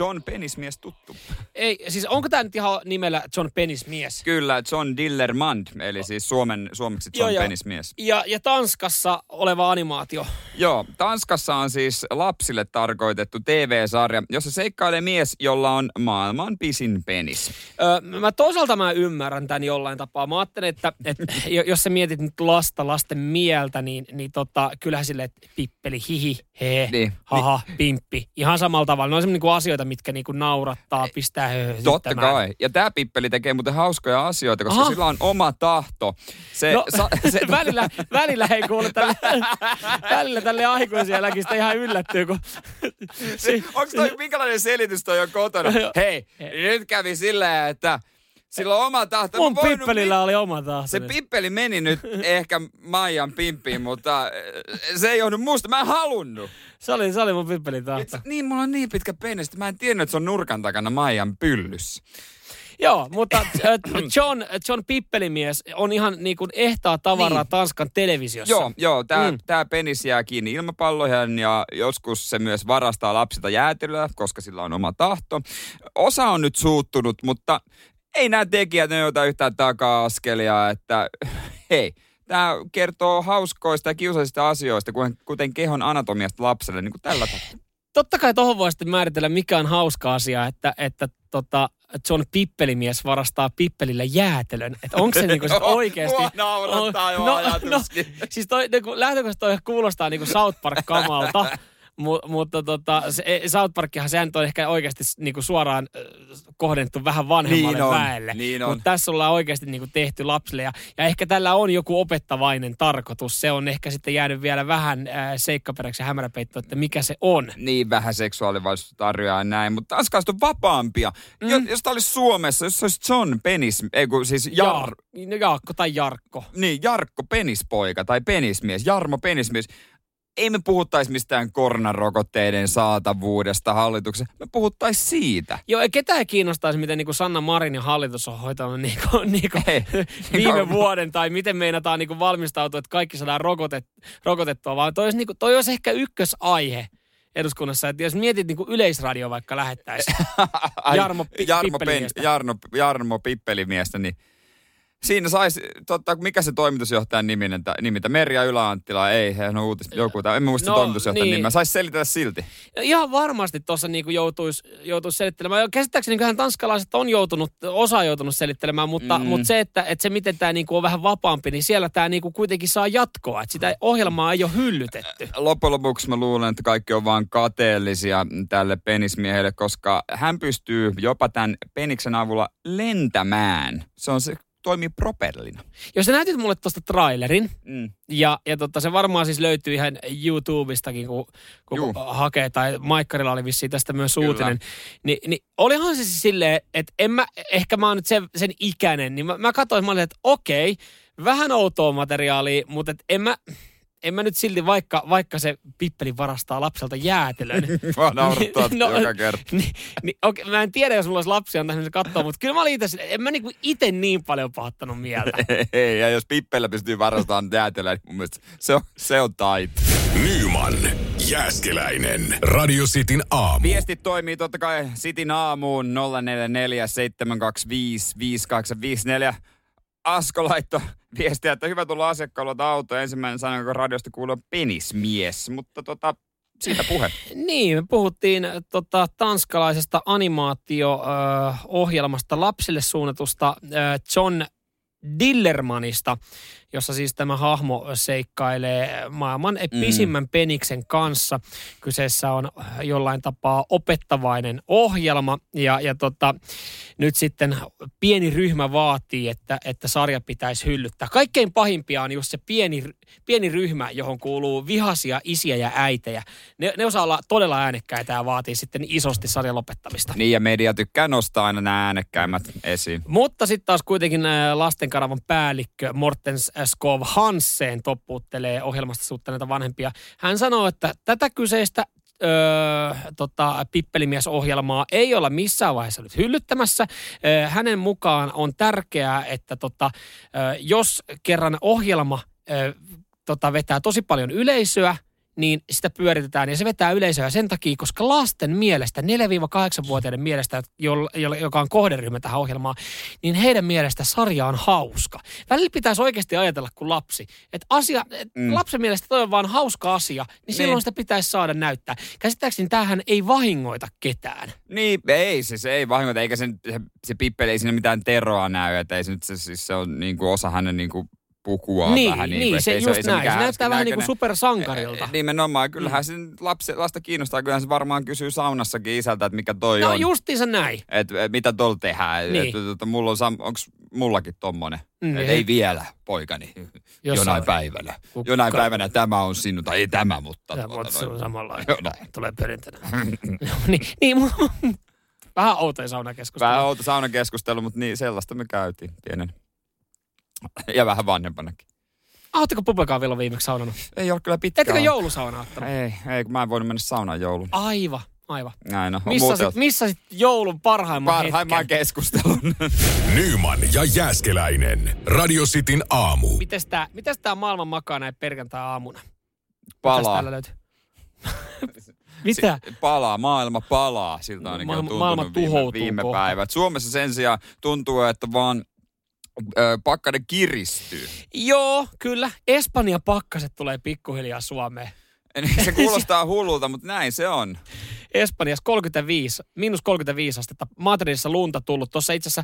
John Penismies tuttu? Ei, siis onko tämä nyt ihan nimellä John Pennis mies? Kyllä, John Dillermand, eli siis Suomen, suomeksi John Joo, joo. Penismies. Ja, ja Tanskassa oleva animaatio. Joo, Tanskassa on siis lapsille tarkoitettu TV-sarja, jossa seikkailee mies, jolla on maailman pisin penis. Öö, mä toisaalta mä ymmärrän tämän jollain tapaa. Mä ajattelen, että, että jo- jos sä mietit nyt lasta, lasten mieltä, niin, niin tota, kyllähän sille, että pippeli, hihi, hee, Niin. haha, pimppi. Ihan samalla tavalla. Ne on niin asioita, mitkä niinku naurattaa, pistää höhötyttämään. Totta kai. Ja tämä Pippeli tekee muuten hauskoja asioita, koska Aha. sillä on oma tahto. Se, No, sa, se, välillä, välillä ei kuule tälle, välillä tälle aikuisia läkistä ihan yllättyy, kun... se, onko toi, minkälainen selitys toi on kotona? Hei, nyt kävi silleen, että sillä on oma tahto. Mun pippelillä oli oma tahto. Se pippeli meni nyt ehkä Maijan pimppiin, mutta äh, se ei johdu musta. Mä en halunnut. Se oli, se oli mun pippelin tahto. Niin, mulla on niin pitkä penis, että mä en tiennyt, että se on nurkan takana Maijan pyllyssä. Joo, mutta äh, John, John Pippelimies on ihan niin kuin ehtaa tavaraa Niin. Tanskan televisiossa. Joo, joo tää, Mm. mm. tää penis jää kiinni ilmapalloihin ja joskus se myös varastaa lapsilta jäätelöä, koska sillä on oma tahto. Osa on nyt suuttunut, mutta ei nämä tekijät ne ota yhtään taka-askelia, että hei, tämä kertoo hauskoista ja kiusallisista asioista, kuten, kuten kehon anatomiasta lapselle, niin kuin tällä tavalla. Totta kai tohon voi sitten määritellä, mikä on hauska asia, että, että tota, John Pippelimies varastaa Pippelille jäätelön. Että onko se niinku sit oikeasti... Mua naurattaa jo ajatuskin. siis toi, niinku, lähtökohtaisesti toi kuulostaa niinku South Park-kamalta. Mu, mutta tota, se, e, South Parkkihan sehän on ehkä oikeasti niinku suoraan kohdennettu vähän vanhemmalle Niin on, väelle. niin. Mutta tässä ollaan oikeasti niinku tehty lapsille. Ja, ja ehkä tällä on joku opettavainen tarkoitus. Se on ehkä sitten jäänyt vielä vähän äh, seikkaperäksi ja hämäräpeitto, että mikä se on. niin vähän seksuaalivalistus tarjoaa ja näin, mutta Tanskalaiset on vapaampia. Mm. Jos, jos tää olisi Suomessa, jos se olisi John Penis, ei kun siis Jar, Ja, no Jaakko tai Jarkko. niin Jarkko Penispoika tai Penismies, Jarmo Penismies, ei me puhuttaisi mistään koronarokotteiden saatavuudesta hallituksessa. Me puhuttaisi siitä. Joo, ei ketään kiinnostaisi, miten niin Sanna Marinin hallitus on hoitanut niin kuin, niin kuin Ei. viime vuoden, tai miten meinataan niin kuin valmistautua, että kaikki saadaan rokotet, rokotettua, vaan toi olisi, niin kuin, toi olisi ehkä ykkösaihe eduskunnassa, että jos mietit niin kuin yleisradio vaikka lähettäisiin Jarmo Pi- Jarmo, Pippelimiestä. Jarno, Jarmo Pippelimiestä, niin siinä saisi, totta, mikä se toimitusjohtajan niminen, nimitä, Merja Yläanttila, ei, hän on uutis, joku, tai en mä muista No, no, toimitusjohtajan niin. nimeä, saisi selitellä silti. Ihan varmasti tuossa niin joutuisi, joutuisi selittelemään. Ja Käsittääkseni kyllähän tanskalaiset on joutunut, osa joutunut selittelemään, mutta, mm. Mutta se, että, että se miten tämä niin on vähän vapaampi, niin siellä tämä niin kuitenkin saa jatkoa. Että sitä ohjelmaa ei ole hyllytetty. Loppujen lopuksi mä luulen, että kaikki on vaan kateellisia tälle penismiehelle, koska hän pystyy jopa tämän peniksen avulla lentämään. Se on se, toimii propellina. Jos sä näytit mulle tuosta trailerin, Mm. ja, ja tota, se varmaan siis löytyy ihan YouTubestakin, kun, kun hakee, tai Maikkarilla oli vissiin tästä myös Kyllä. uutinen. Ni, niin olihan se siis silleen, että en mä, ehkä mä oon nyt sen, sen ikäinen, niin mä, mä katsoin, mä olin, että okei, vähän outoa materiaalia, mutta et en mä, en mä nyt silti, vaikka, vaikka se pippeli varastaa lapselta jäätelön. Mua naurattaa No, joka kerta. niin, niin, okay, mä en tiedä, jos mulla olisi lapsia antaa se katsoa, mutta kyllä mä olin itse, en mä niinku itse niin paljon pahattanut mieltä. Ei, ja jos Pippeillä pystyy varastamaan jäätelöä, niin mun mielestä se on, se on taito. Nyman, Jääskeläinen. Radio Cityn aamu. Viestit toimii totta kai Sitin aamuun 044 725 5854. Asko laittoi viestiä, että hyvä tulla asiakkaalta auto. Ensimmäinen sana, joka radiosta kuuluu penismies, mutta tota, siitä puhe. Niin, me puhuttiin tota, tanskalaisesta animaatio-ohjelmasta lapsille suunnatusta John Dillermanista, jossa siis tämä hahmo seikkailee maailman pisimmän peniksen kanssa. Kyseessä on jollain tapaa opettavainen ohjelma ja, ja tota, nyt sitten pieni ryhmä vaatii, että, että sarja pitäisi hyllyttää. Kaikkein pahimpia on just se pieni, pieni ryhmä, johon kuuluu vihaisia isiä ja äitejä. Ne, ne osaa olla todella äänekkäitä ja vaatii sitten isosti sarjan lopettamista. Niin ja media tykkää nostaa aina nämä äänekkäimmät esiin. Mutta sitten taas kuitenkin äh, lastenkanavan päällikkö Mortens Skov Hansen toppuuttelee ohjelmasta suuttaneita vanhempia. Hän sanoo, että tätä kyseistä Öö, tota, Pippelimiesohjelmaa ei olla missään vaiheessa nyt hyllyttämässä. Öö, hänen mukaan on tärkeää, että tota, öö, jos kerran ohjelma öö, tota, vetää tosi paljon yleisöä, niin sitä pyöritetään ja se vetää yleisöä sen takia, koska lasten mielestä, 4-8-vuotiaiden mielestä, joka on kohderyhmä tähän ohjelmaan, niin heidän mielestä sarja on hauska. Välillä pitäisi oikeasti ajatella kuin lapsi, että asia, et Mm. lapsen mielestä toi on vaan hauska asia, niin silloin Niin. sitä pitäisi saada näyttää. Käsittääkseni tämähän ei vahingoita ketään. Niin, ei se, se ei vahingoita, eikä se, se, se Pippeli ei siinä mitään teroa näy, että ei se nyt se, siis se on niin kuin osa hänen niin kuin pukua Niin, vähän. niin, kuin, se ettei just ei näin. mikään Se näyttää vähän niin kuin supersankarilta. Nimenomaan, kyllähän mm. sen lapsi, lasta kiinnostaa, kyllähän se varmaan kysyy saunassakin isältä, että mikä toi No on. justiinsa näin. Että et, mitä tuolla tehdään. Niin. Niin. Et, et, mulla on, sam- onks mullakin tommonen? Mm, niin. ei vielä, poikani. Jossain- Jonain päivänä. Kukka- Jonain päivänä tämä on sinun, tai ei tämä, mutta... Ja, tuota se on näin. Tulee perintönä. niin, niin, mu- vähän outoja saunakeskustelu. Vähän outo saunakeskustelu, mutta niin sellaista me käytiin pienen. Ja vähän vanhempanakin. Oletteko Pubekaan vielä viimeksi saunannut? Ei ole kyllä pitkään. Ettekö joulusaunaa ottanut? Ei, ei, kun mä en voinut mennä saunaan joulun. Aivan, aivan. Näin on. Missä sit, missä sit joulun parhaimman Parhaimman hetken? keskustelun. Nyman ja Jääskeläinen. Radio Cityn aamu. Mites tää, mites tää maailman makaa näin perjantai-aamuna? Mitäs Palaa. täällä löytyy? Mitä? Si- palaa, maailma palaa. Siltä ainakin Maailma- on tuntunut maailma viime, viime päivät. Suomessa sen sijaan tuntuu, että vaan pakkanen kiristyy. Joo, kyllä. Espanja pakkaset tulee pikkuhiljaa Suomeen. Eli Se kuulostaa hullulta, mutta näin se on. Espanjassa 35, miinus 35 astetta. Madridissa lunta tullut. Tuossa itse asiassa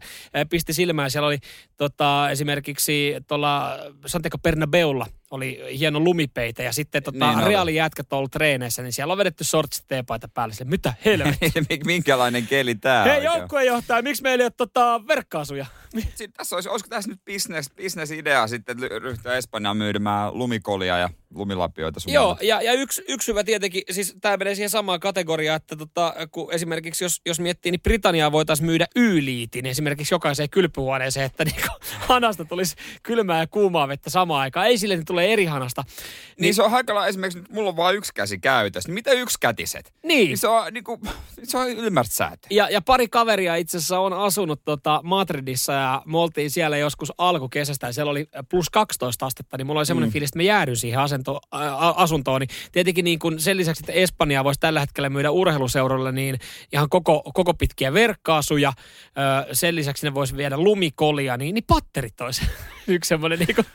pisti silmään, siellä oli tota, esimerkiksi tuolla Santiago Bernabeulla oli hieno lumipeite ja sitten tota, Niin. Reali jätkät on ollut treeneissä, niin siellä on vedetty sortsit teepaita päälle. Sille, mitä helvettiä? Minkälainen keli tää Hei joukkuejohtaja, miksi meillä ei ole tota, verkkaasuja? Sitten tässä olisi, olisiko tässä nyt business, business-idea sitten ly- ryhtyä Espanjaan myydymään lumikolia ja lumilapioita sun Joo, ja, ja yksi, yksi hyvä tietenkin, siis tämä menee siihen samaan kategoriaan, että tota, kun esimerkiksi jos, jos miettii, niin Britanniaa voitaisiin myydä Y-liitin esimerkiksi jokaiseen kylpyhuoneeseen, että niinku hanasta tulisi kylmää ja kuumaa vettä samaan aikaan. Ei sille, että tulee eri hanasta. Niin se on haikalla esimerkiksi, nyt mulla on vain yksi käsi käytössä. Niin mitä yksikätiset? Niin. Niin se on, niin kuin, se on säätä. Ja, ja pari kaveria itse asiassa on asunut tota Madridissa ja me oltiin siellä joskus alkukesästä ja siellä oli plus 12 astetta, niin mulla oli semmoinen mm. fiilis, että mä jäädyin siihen asento, ä, asuntoon. Niin tietenkin niin kun sen lisäksi, että Espanjaa voisi tällä hetkellä myydä urheiluseurolle, niin ihan koko, koko pitkiä verkkaasuja. Sen lisäksi ne voisi viedä lumikolia, niin, niin patterit olisi yksi semmoinen niin kuin,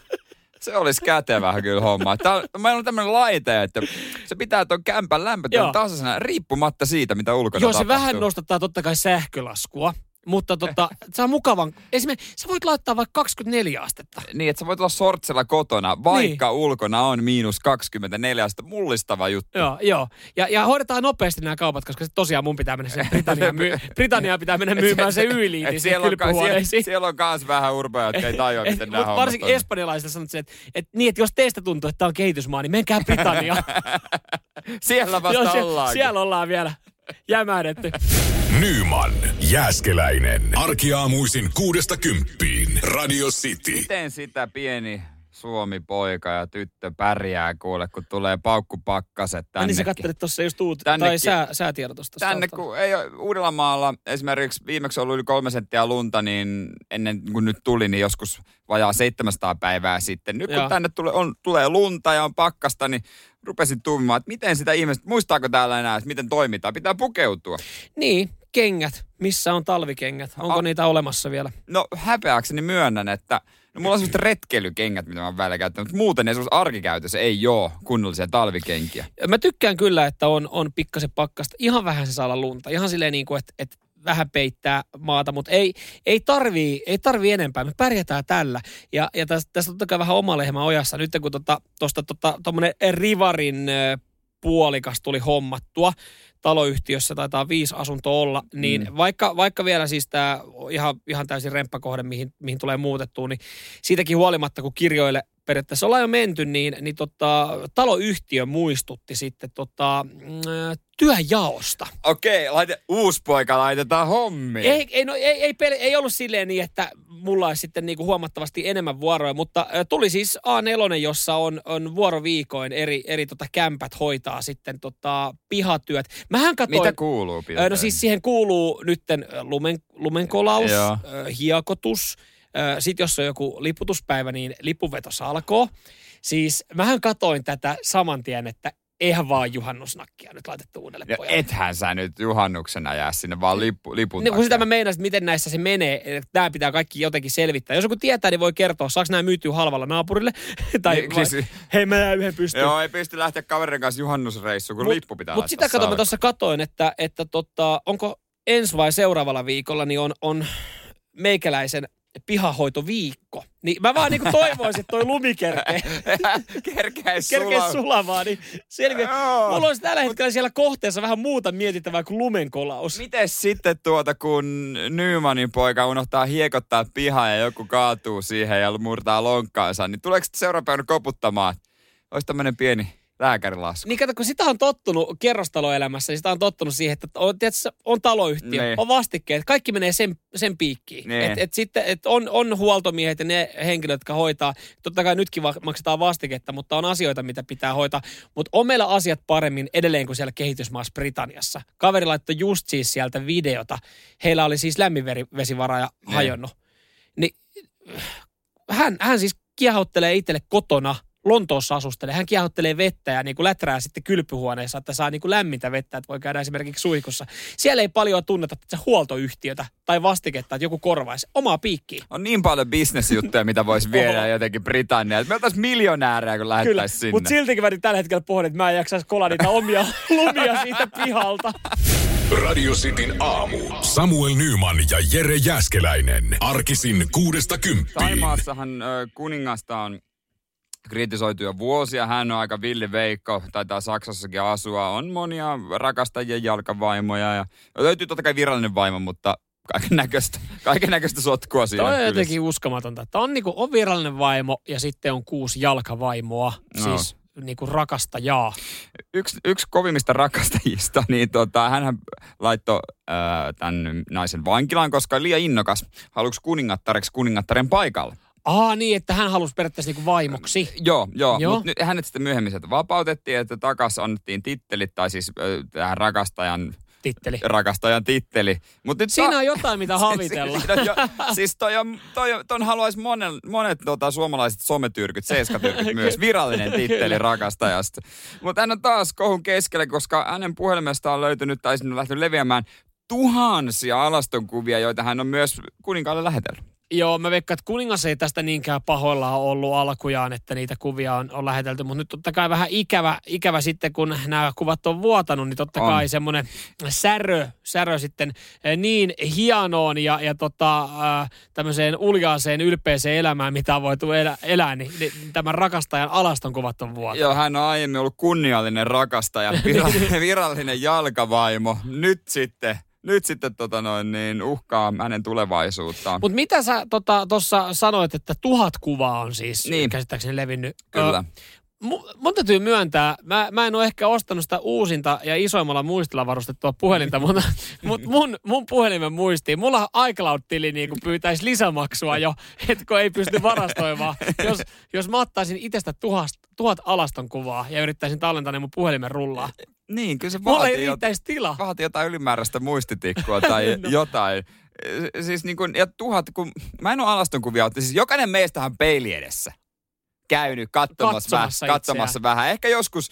Se olisi kätevä kyllä homma. Tää, on- meillä on tämmöinen laite, että se pitää tuon kämpän lämpötilan tasaisena riippumatta siitä, mitä ulkona Joo, se tapahtuu. vähän nostattaa totta kai sähkölaskua. Mutta tota, se on mukavan. Esimerkiksi sä voit laittaa vaikka 24 astetta. Niin, että sä voit olla sortsilla kotona, vaikka niin. ulkona on miinus 24 astetta. Mullistava juttu. Joo, joo. Ja, ja hoidetaan nopeasti nämä kaupat, koska sit tosiaan mun pitää mennä sen Britanniaan, myy- Britanniaan pitää mennä myymään se yliitin Et siellä, on, ka- siellä, siellä on kans vähän urpeja, jotka ei tajua, miten nämä Mutta hommat varsinkin on. espanjalaiset sanovat sen, että, että, niin, että jos teistä tuntuu, että tämä on kehitysmaa, niin menkää Britanniaan. Siellä vasta Joo, sie- ollaan. siellä ollaan vielä jämähdetty. Nyman, Jääskeläinen. Arkiaamuisin kuudesta kymppiin. Radio City. Miten sitä pieni Suomi-poika ja tyttö pärjää kuule, kun tulee paukkupakkaset Ai niin sä tännekin? katselit tuossa just uut, Tännekin. tai sää, säätiedotusta. Tänne, kun ei ole Uudellamaalla esimerkiksi viimeksi ollut yli kolme senttiä lunta, niin ennen kuin nyt tuli, niin joskus vajaa 700 päivää sitten. Nyt kun Joo. tänne tulee, on, tulee lunta ja on pakkasta, niin rupesin tummaan, että miten sitä ihmiset, muistaako täällä enää, että miten toimitaan? Pitää pukeutua. Niin, kengät. Missä on talvikengät? Onko A- niitä olemassa vielä? No häpeäkseni myönnän, että no, mulla on sellaiset retkeilykengät, mitä mä oon välillä käyttänyt, mutta muuten esimerkiksi arkikäytössä ei ole kunnollisia talvikenkiä. Mä tykkään kyllä, että on, on pikkasen pakkasta. Ihan vähän se saa olla lunta. Ihan silleen niin kuin, että, että vähän peittää maata, mutta ei, ei, tarvii, ei tarvii enempää. Me pärjätään tällä. Ja, ja tästä, tästä totta kai vähän oma lehmä ojassa. Nyt kun tuosta tota, tota, Rivarin puolikas tuli hommattua, taloyhtiössä taitaa viisi asuntoa olla, niin mm. vaikka, vaikka vielä siis tämä ihan, ihan täysin remppakohde, mihin, mihin tulee muutettua, niin siitäkin huolimatta, kun kirjoille periaatteessa ollaan jo menty, niin, niin tota, taloyhtiö muistutti sitten tota, mm, työnjaosta. Okei, laite, uusi poika laitetaan hommiin. Ei, ei, no, ei, ei, pel- ei ollut silleen niin, että mulla olisi sitten niinku huomattavasti enemmän vuoroja, mutta tuli siis A4, jossa on, on vuoroviikoin eri, eri tota kämpät hoitaa sitten tota pihatyöt. Mähän katsoin... Mitä kuuluu? Ö, No siis siihen kuuluu nytten lumen, lumenkolaus, Joo. hiekotus. Sitten jos on joku liputuspäivä, niin lipuveto salkoo. Siis mähän katoin tätä saman tien, että eihän vaan juhannusnakkia nyt laitettu uudelle Ja pojalle. ethän sä nyt juhannuksena jää sinne vaan lippu, lipun Niin, kun sitä mä meinasin, että miten näissä se menee. Tämä pitää kaikki jotenkin selvittää. Jos joku tietää, niin voi kertoa, saako nämä myytyä halvalla naapurille? tai Niin, vai, siis- hei mä yhden pystyyn. Joo, ei pysty lähteä kaverin kanssa juhannusreissuun, kun Mut- lippu pitää Mutta sitä kato, mä tuossa katoin, että, että tota, onko ensi vai seuraavalla viikolla, niin on, on meikäläisen pihahoitoviikko. Niin mä vaan niinku toivoisin, että toi lumi kerkee, Kerkeis sulaa. sulamaan. Niin selviä. Joo. Mulla olisi tällä hetkellä siellä kohteessa vähän muuta mietittävää kuin lumenkolaus. Miten sitten tuota, kun Nymanin poika unohtaa hiekottaa pihaa ja joku kaatuu siihen ja murtaa lonkkaansa, niin tuleeko seuraavan koputtamaan? Olisi tämmöinen pieni lääkärilasku. Niin kato, kun sitä on tottunut kerrostaloelämässä, niin sitä on tottunut siihen, että on, tiedätkö, on taloyhtiö, Niin. on vastikkeet, kaikki menee sen, sen piikkiin. Niin. Et, et sitten, et on, on huoltomiehet ja ne henkilöt, jotka hoitaa, totta kai nytkin va- maksetaan vastiketta, mutta on asioita, mitä pitää hoitaa. Mutta on meillä asiat paremmin edelleen kuin siellä kehitysmaassa Britanniassa. Kaveri laittoi just siis sieltä videota. Heillä oli siis lämminvesivaraja Niin. hajonnut. Niin hän, hän siis kiehauttelee itselle kotona, Lontoossa asustelee. Hän kiehauttelee vettä ja niin kuin läträä sitten kylpyhuoneessa, että saa niin kuin lämmintä vettä, että voi käydä esimerkiksi suihkussa. Siellä ei paljon tunneta että se huoltoyhtiötä tai vastiketta, että joku korvaisi omaa piikkiin. On niin paljon bisnesjuttuja, mitä voisi viedä jotenkin Britanniaan. Me oltaisiin miljonäärejä, kun lähettäisiin sinne. mutta siltikin mä nyt tällä hetkellä pohdin, että mä en jaksaisi kola niitä omia lumia siitä pihalta. Radio Cityn aamu. Samuel Nyman ja Jere Jäskeläinen. Arkisin kuudesta kymppiin. Taimaassahan ö, kuningasta on kritisoitu jo vuosia. Hän on aika villi veikko, taitaa Saksassakin asua. On monia rakastajia jalkavaimoja ja löytyy totta kai virallinen vaimo, mutta kaiken näköistä, kaiken näköistä sotkua siinä. Toi on jotenkin uskomatonta. Että on, niinku, on virallinen vaimo ja sitten on kuusi jalkavaimoa, No. siis niinku rakastajaa. yksi, yksi kovimmista rakastajista, niin tota, hän laittoi äh, tämän naisen vankilaan, koska oli liian innokas. Haluksi kuningattareksi kuningattaren paikalle. Aa niin, että hän halusi periaatteessa niinku vaimoksi. Joo, joo, Joo. mutta nyt hänet sitten myöhemmin sieltä vapautettiin, että takas annettiin tittelit, tai siis äh, tähän rakastajan, Titteli. rakastajan titteli. Mut nyt Siinä on jotain, mitä havitella. Siinä on jo, siis toi on, toi on, ton haluaisi monen, monet tota, suomalaiset sometyrkyt, seiskatyrkyt myös, virallinen titteli rakastajasta. Mutta hän on taas kohun keskellä, koska hänen puhelimesta on löytynyt tai sinne on lähtenyt leviämään tuhansia alastonkuvia, joita hän on myös kuninkaalle lähetellyt. Joo, mä veikkaan, että kuningas ei tästä niinkään pahoillaan ollut alkujaan, että niitä kuvia on, on lähetelty. Mutta nyt totta kai vähän ikävä, ikävä sitten, kun nämä kuvat on vuotanut, niin totta On. kai semmoinen särö, särö sitten eh, niin hienoon ja, ja tota, äh, tämmöiseen uljaaseen, ylpeeseen elämään, mitä on voitu elä, elää, niin, niin tämän rakastajan alaston kuvat on vuotanut. Joo, hän on aiemmin ollut kunniallinen rakastaja, virallinen, virallinen jalkavaimo. Nyt sitten, nyt sitten tota noin, niin uhkaa hänen tulevaisuuttaan. Mutta mitä sä tuossa tota, sanoit, että tuhat kuvaa on siis Niin. käsittääkseni levinnyt? Kyllä. Ö, mun täytyy myöntää, mä, mä en ole ehkä ostanut sitä uusinta ja isoimmalla muistilla varustettua puhelinta, mutta mut mun, mun puhelimen muistiin, mulla iCloud-tili niin pyytäisi lisämaksua jo, kun ei pysty varastoimaan. Jos, jos mä ottaisin itsestä tuhat, tuhat alaston kuvaa ja yrittäisin tallentaa ne mun puhelimen rullaa, Niin, kyllä se mulla ei vaatii, jot- tila. vaatii jotain ylimääräistä muistitikkua tai No. jotain. Siis niin kuin, ja tuhat, kun mä en ole alastonkuvia ottanut. Siis jokainen meistä on peili edessä käynyt katsomassa, Katsomassa vähän, katsomassa vähän. Ehkä joskus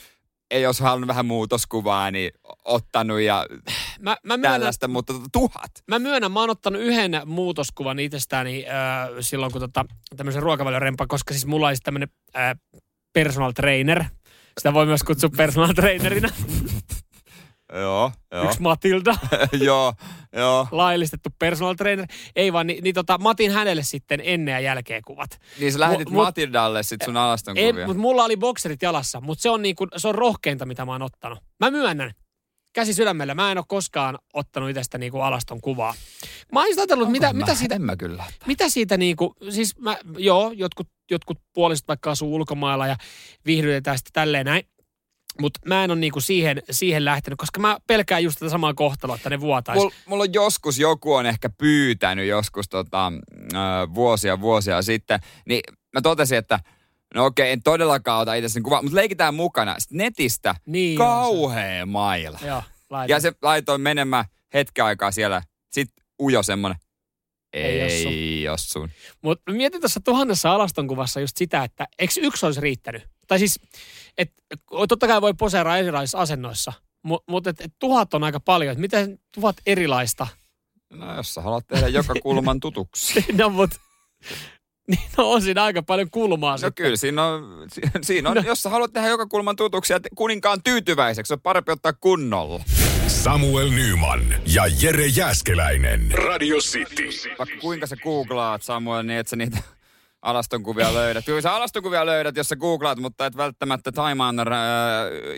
ei olisi halunnut vähän muutoskuvaa, niin ottanut ja Mä, mä myönnän, tällaista, mutta tuhat. Mä myönnän, mä oon ottanut yhden muutoskuvan itsestäni äh, silloin, kun tota, tämmöisen ruokavalorempa, koska siis mulla olisi tämmöinen äh, personal trainer. Sitä voi myös kutsua personal trainerina. Joo, joo. Yksi Matilda, joo, joo. laillistettu personal trainer. Ei vaan, niin, niin tota, mä otin hänelle sitten ennen ja jälkeen kuvat. Niin sä lähetit Mut- Matildalle sit sun Ei, alastonkuvia. mutta mulla oli bokserit jalassa, mutta se on, niinku, se on rohkeinta, mitä mä oon ottanut. Mä myönnän. Käsi sydämellä. Mä en ole koskaan ottanut itsestä niinku alaston kuvaa. Mä oon just ajatellut, mitä, Onko mitä mä- siitä En mä kyllä. mitä siitä niinku, siis mä, joo, jotkut, jotkut puoliset vaikka asuu ulkomailla ja viihdytetään sitten tälleen näin. Mutta mä en ole niinku siihen, siihen lähtenyt, koska mä pelkään just tätä samaa kohtaloa, että ne vuotaisi. Mulla mul on joskus, joku on ehkä pyytänyt joskus tota, ö, vuosia vuosia sitten, niin mä totesin, että no okei, en todellakaan ota itse sen kuva, mutta leikitään mukana. Sitten netistä Niin kauhea maila. se. Joo, laitan. Ja se laitoin menemään hetken aikaa siellä, sit ujo semmonen. Ei sun. Ei jos sun. Mutta mietin tuossa tuhannessa alaston kuvassa just sitä, että eikö yksi olisi riittänyt? Tai siis, että totta kai voi poseeraa erilaisissa asennoissa, mutta mut, et, et tuhat on aika paljon. Et miten tuhat erilaista? No jos sä haluat tehdä joka kulman tutuksi. no mutta niin no, on siinä aika paljon kulmaa No sitten. kyllä, siinä on, si- siinä on jos sä haluat tehdä joka kulman tutuksi ja kuninkaan tyytyväiseksi, on parempi ottaa kunnolla. Samuel Nyman ja Jere Jäskeläinen. Radio City. Vaikka kuinka sä googlaat Samuel, niin et sä niitä alastonkuvia löydät. Kyllä sä alastonkuvia löydät, jos sä googlaat, mutta et välttämättä Taimaan äh,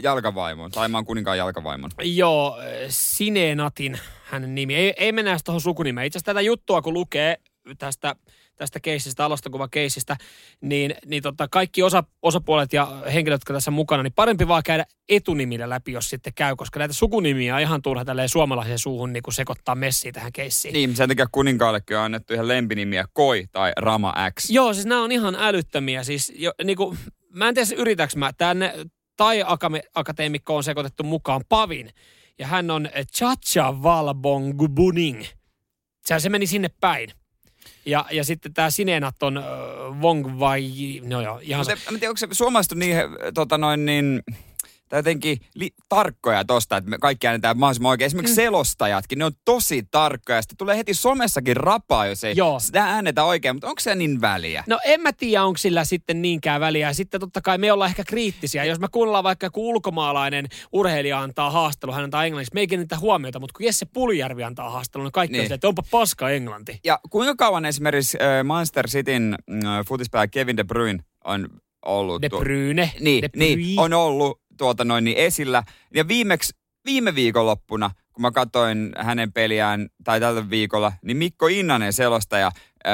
jalkavaimon, Taimaan kuninkaan jalkavaimon. Joo, äh, Sineenatin hänen nimi. Ei, ei mennä tuohon sukunimeen. Itse asiassa tätä juttua, kun lukee tästä tästä keisistä, alastokuvakeisistä, niin, niin tota, kaikki osa, osapuolet ja henkilöt, jotka tässä mukana, niin parempi vaan käydä etunimillä läpi, jos sitten käy, koska näitä sukunimiä on ihan turha tälleen suomalaisen suuhun niin kuin sekoittaa messiä tähän keissiin. Niin, sen takia kuninkaallekin on annettu ihan lempinimiä Koi tai Rama X. Joo, siis nämä on ihan älyttömiä. Siis jo, niin kuin, mä en tiedä, yritäks mä. Tänne tai akateemikko on sekoitettu mukaan Pavin. Ja hän on Chacha Valbongubuning. Se meni sinne päin. Ja, ja sitten tämä Sinenat on äh, Wong vai... No joo, ihan... Mutta, en tiedä, onko se suomalaiset niin, tota noin, niin tai jotenkin li- tarkkoja tosta, että me kaikki äänetään mahdollisimman oikein. Esimerkiksi mm. selostajatkin, ne on tosi tarkkoja. Sitten tulee heti somessakin rapaa, jos ei Joo. sitä äänetä oikein. Mutta onko se niin väliä? No en mä tiedä, onko sillä sitten niinkään väliä. Sitten totta kai me ollaan ehkä kriittisiä. Jos mä kuunnellaan vaikka joku ulkomaalainen urheilija antaa haastelu, hän antaa englanniksi, me ei kiinnitä huomiota. Mutta kun Jesse Puljärvi antaa haastelun, niin kaikki niin. on sille, että onpa paska englanti. Ja kuinka kauan esimerkiksi äh, Manchester Cityn äh, futispelaaja Kevin De Bruyne on ollut... De Bruyne. Niin, De Bruyne. niin, on ollut tuota noin niin esillä. Ja viimeksi, viime viikonloppuna, kun mä katsoin hänen peliään, tai tällä viikolla, niin Mikko Innanen selostaja äh,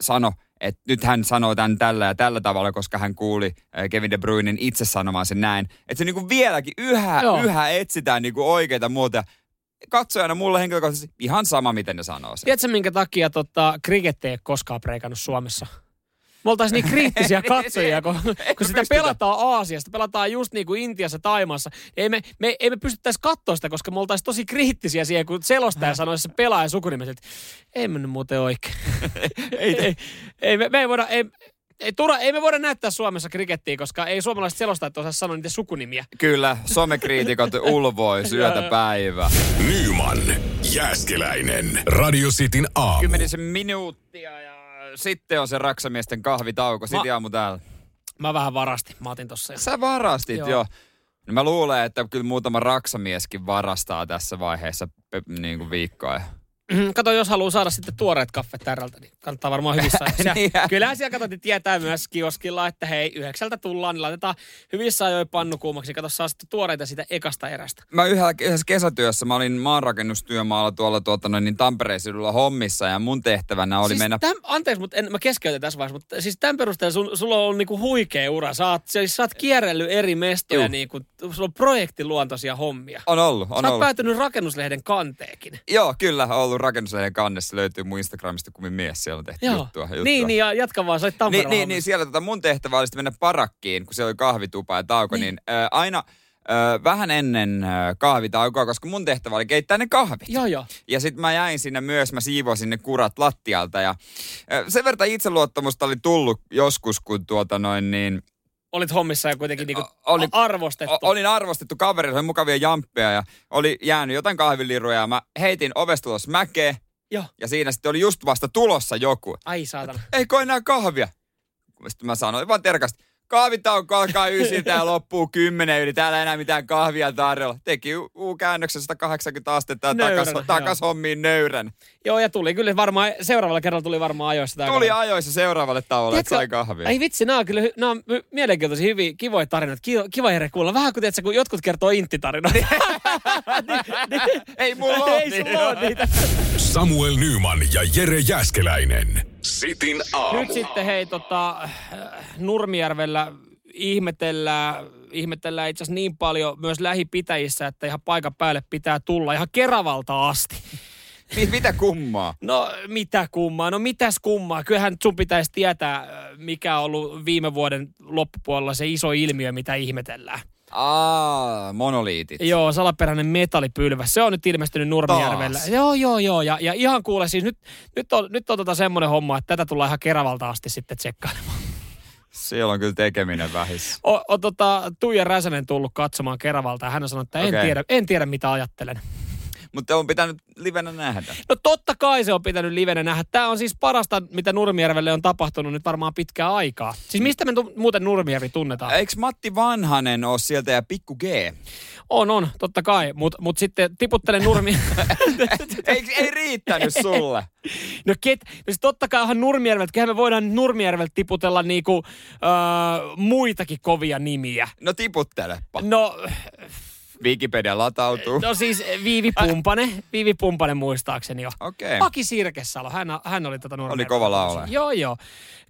sanoi, että nyt hän sanoo tämän tällä ja tällä tavalla, koska hän kuuli Kevin De Bruynen itse sanomaan sen näin. Että se niinku vieläkin yhä, yhä etsitään niinku oikeita muotoja katsojana mulle henkilökohtaisesti ihan sama, miten ne sanoo sen. Tiedätkö, minkä takia tota, kriket ei koskaan preikannut Suomessa? Me oltaisiin niin kriittisiä katsojia, kun, kun sitä pelataan Aasiasta, pelataan just niin kuin Intiassa, Taimassa. Ei me, me, ei me pystyttäisi katsoa sitä, koska me oltaisiin tosi kriittisiä siihen, kun selostaja sanoisi se pelaaja sukunimestä, että ei mennyt muuten oikein. ei, ei, ei, me, me ei voida, ei, ei, Tura, ei me voida näyttää Suomessa krikettiä, koska ei suomalaiset selostajat osaa sanoa niitä sukunimiä. Kyllä, somekriitikot ulvoi syötä päivä. Nyman, Jääskeläinen, Radio Cityn aamu. Kymmenisen minuuttia ja sitten on se raksamiesten kahvitauko. Sitten aamu täällä. Mä vähän varastin. Mä otin tossa. Sä varastit, joo. jo. No mä luulen, että kyllä muutama raksamieskin varastaa tässä vaiheessa niin kuin viikkoa. Mm, kato, jos haluaa saada sitten tuoreet kaffet tärrältä, niin kannattaa varmaan hyvissä ajoissa. niin, Kyllähän siellä katsot, tietää myös kioskilla, että hei, yhdeksältä tullaan, niin laitetaan hyvissä ajoin pannukuumaksi. Kato, saa sitten tuoreita siitä ekasta erästä. Mä yhdessä, yhdessä kesätyössä, mä olin maanrakennustyömaalla tuolla tuota, noin, niin Tampereen sidulla hommissa ja mun tehtävänä oli siis mennä... Täm, anteeksi, mutta en, mä keskeytän tässä vaiheessa, mutta siis tämän perusteella sun, sulla on ollut niinku huikea ura. Sä oot, siis, sä oot kierrellyt eri mestoja, niinku, sulla on projektiluontoisia hommia. On ollut, on sä ollut. päätynyt rakennuslehden kanteekin. Joo, kyllä, on ollut rakennuslehden kannessa. Löytyy mun Instagramista kuin mies, siellä on tehty Joo. juttua, juttua. Niin, niin, ja jatka vaan, sä olit niin, niin, niin, siellä tota mun tehtävä oli mennä parakkiin, kun siellä oli kahvitupa ja tauko, niin, niin äh, aina äh, vähän ennen kahvitaukoa, koska mun tehtävä oli keittää ne kahvit. Joo, joo. Ja sitten mä jäin sinne myös, mä siivoisin ne kurat lattialta ja äh, sen verran itseluottamusta oli tullut joskus, kun tuota noin niin, olit hommissa ja kuitenkin niinku oli, arvostettu. Olin arvostettu kaveri, oli mukavia jamppeja ja oli jäänyt jotain kahviliruja ja mä heitin ovesta tulossa mäkeä Joo. Ja siinä sitten oli just vasta tulossa joku. Ai saatana. Ei enää kahvia. Sitten mä sanoin vaan terkasti, Kahvitauko alkaa ysiltä ja loppuu kymmenen yli. Täällä ei enää mitään kahvia tarjolla. Teki U-käännöksen 180 astetta ja takas, takas hommiin nöyrän. Joo, ja tuli kyllä varmaan, seuraavalla kerralla tuli varmaan ajoissa. Tää tuli kahvia. ajoissa seuraavalle tauolle, että sai kahvia. Ei vitsi, nämä on kyllä nämä on mielenkiintoisia, hyviä, kivoja tarinoita. Kiva, kiva Jere kuulla. Vähän kuin tiedätkö, kun jotkut kertoo intti-tarinoita. ei mulla ole Ei sulla ole niitä. Samuel Nyman ja Jere Jäskeläinen. Sitin aamu. Nyt sitten hei tota, Nurmijärvellä ihmetellään, ihmetellään itse asiassa niin paljon myös lähipitäjissä, että ihan paikan päälle pitää tulla ihan Keravalta asti. Mitä kummaa? No mitä kummaa? No mitäs kummaa? Kyllähän sun pitäisi tietää, mikä on ollut viime vuoden loppupuolella se iso ilmiö, mitä ihmetellään. Aa, monoliitit. Joo, salaperäinen metallipylväs. Se on nyt ilmestynyt Nurmijärvellä. Taas. Joo, joo, joo. Ja, ja ihan kuule, siis nyt, nyt on, nyt on tota semmoinen homma, että tätä tullaan ihan Keravalta asti sitten tsekkailemaan. Siellä on kyllä tekeminen vähissä. O, o, tota, Tuija Räsänen tullut katsomaan Keravalta ja hän on sanonut, että en, okay. tiedä, en tiedä mitä ajattelen. Mutta on pitänyt livenä nähdä. No totta kai se on pitänyt livenä nähdä. Tämä on siis parasta, mitä Nurmijärvelle on tapahtunut nyt varmaan pitkää aikaa. Siis mistä me tu- muuten Nurmijärvi tunnetaan? Eikö Matti Vanhanen ole sieltä ja Pikku G? On, on, totta kai. Mutta mut sitten tiputtele Nurmi... ei, ei riittänyt sulle. no ket... No siis totta kai onhan Nurmijärveltä, kyllähän me voidaan Nurmijärveltä tiputella niinku, öö, muitakin kovia nimiä. No tiputtelepa. No, Wikipedia latautuu. no siis Viivi Pumpane, Viivi Pumpane muistaakseni jo. Okei. Aki Sirkesalo, hän, hän oli tota Nurmijärven. Oli kova laulaja. Joo, joo.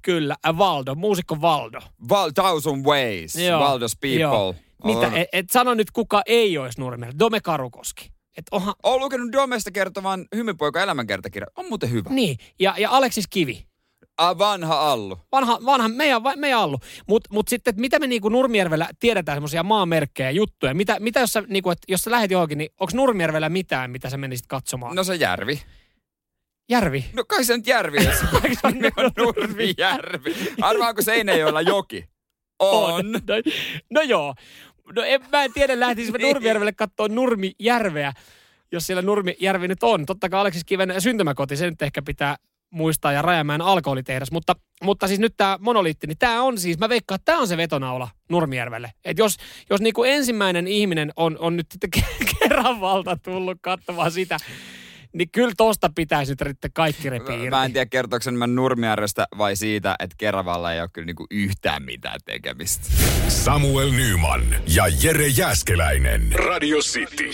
Kyllä. Äh, Valdo, muusikko Valdo. Val, thousand Ways, Valdos People. Joo. Mitä, et, et sano nyt kuka ei olisi Nurmijärvi. Dome Karukoski. Et onhan, Olen lukenut Domesta kertovan Hymypoika elämänkertakirja. On muuten hyvä. niin, ja, ja Aleksis Kivi. Ah, vanha Allu. Vanha, vanha meidän, meidän Allu. Mutta mut sitten, että mitä me niinku Nurmijärvellä tiedetään semmoisia maamerkkejä, juttuja. Mitä, mitä jos, sä, niinku, et, jos sä lähdet johonkin, niin onko Nurmijärvellä mitään, mitä sä menisit katsomaan? No se järvi. Järvi. No kai se nyt järvi, jos se on on Nurmijärvi. Arvaako Seinäjoella joki? On. No, no joo. No en, mä en tiedä, lähtisimme Nurmijärvelle katsoa Nurmijärveä, jos siellä Nurmijärvi nyt on. Totta kai Aleksis Kiven syntymäkoti, se nyt ehkä pitää muistaa, ja Rajamäen alkoholitehdas. Mutta, mutta siis nyt tämä monoliitti, niin tämä on siis, mä veikkaan, että tämä on se vetonaula Nurmijärvelle. Et jos, jos niinku ensimmäinen ihminen on, on nyt sitten kerran valta tullut katsomaan sitä, niin kyllä tosta pitäisi nyt sitten kaikki irti. Mä en tiedä, kertooko enemmän Nurmijärvestä vai siitä, että Keravalla ei ole kyllä niinku yhtään mitään tekemistä. Samuel Nyman ja Jere Jäskeläinen. Radio City.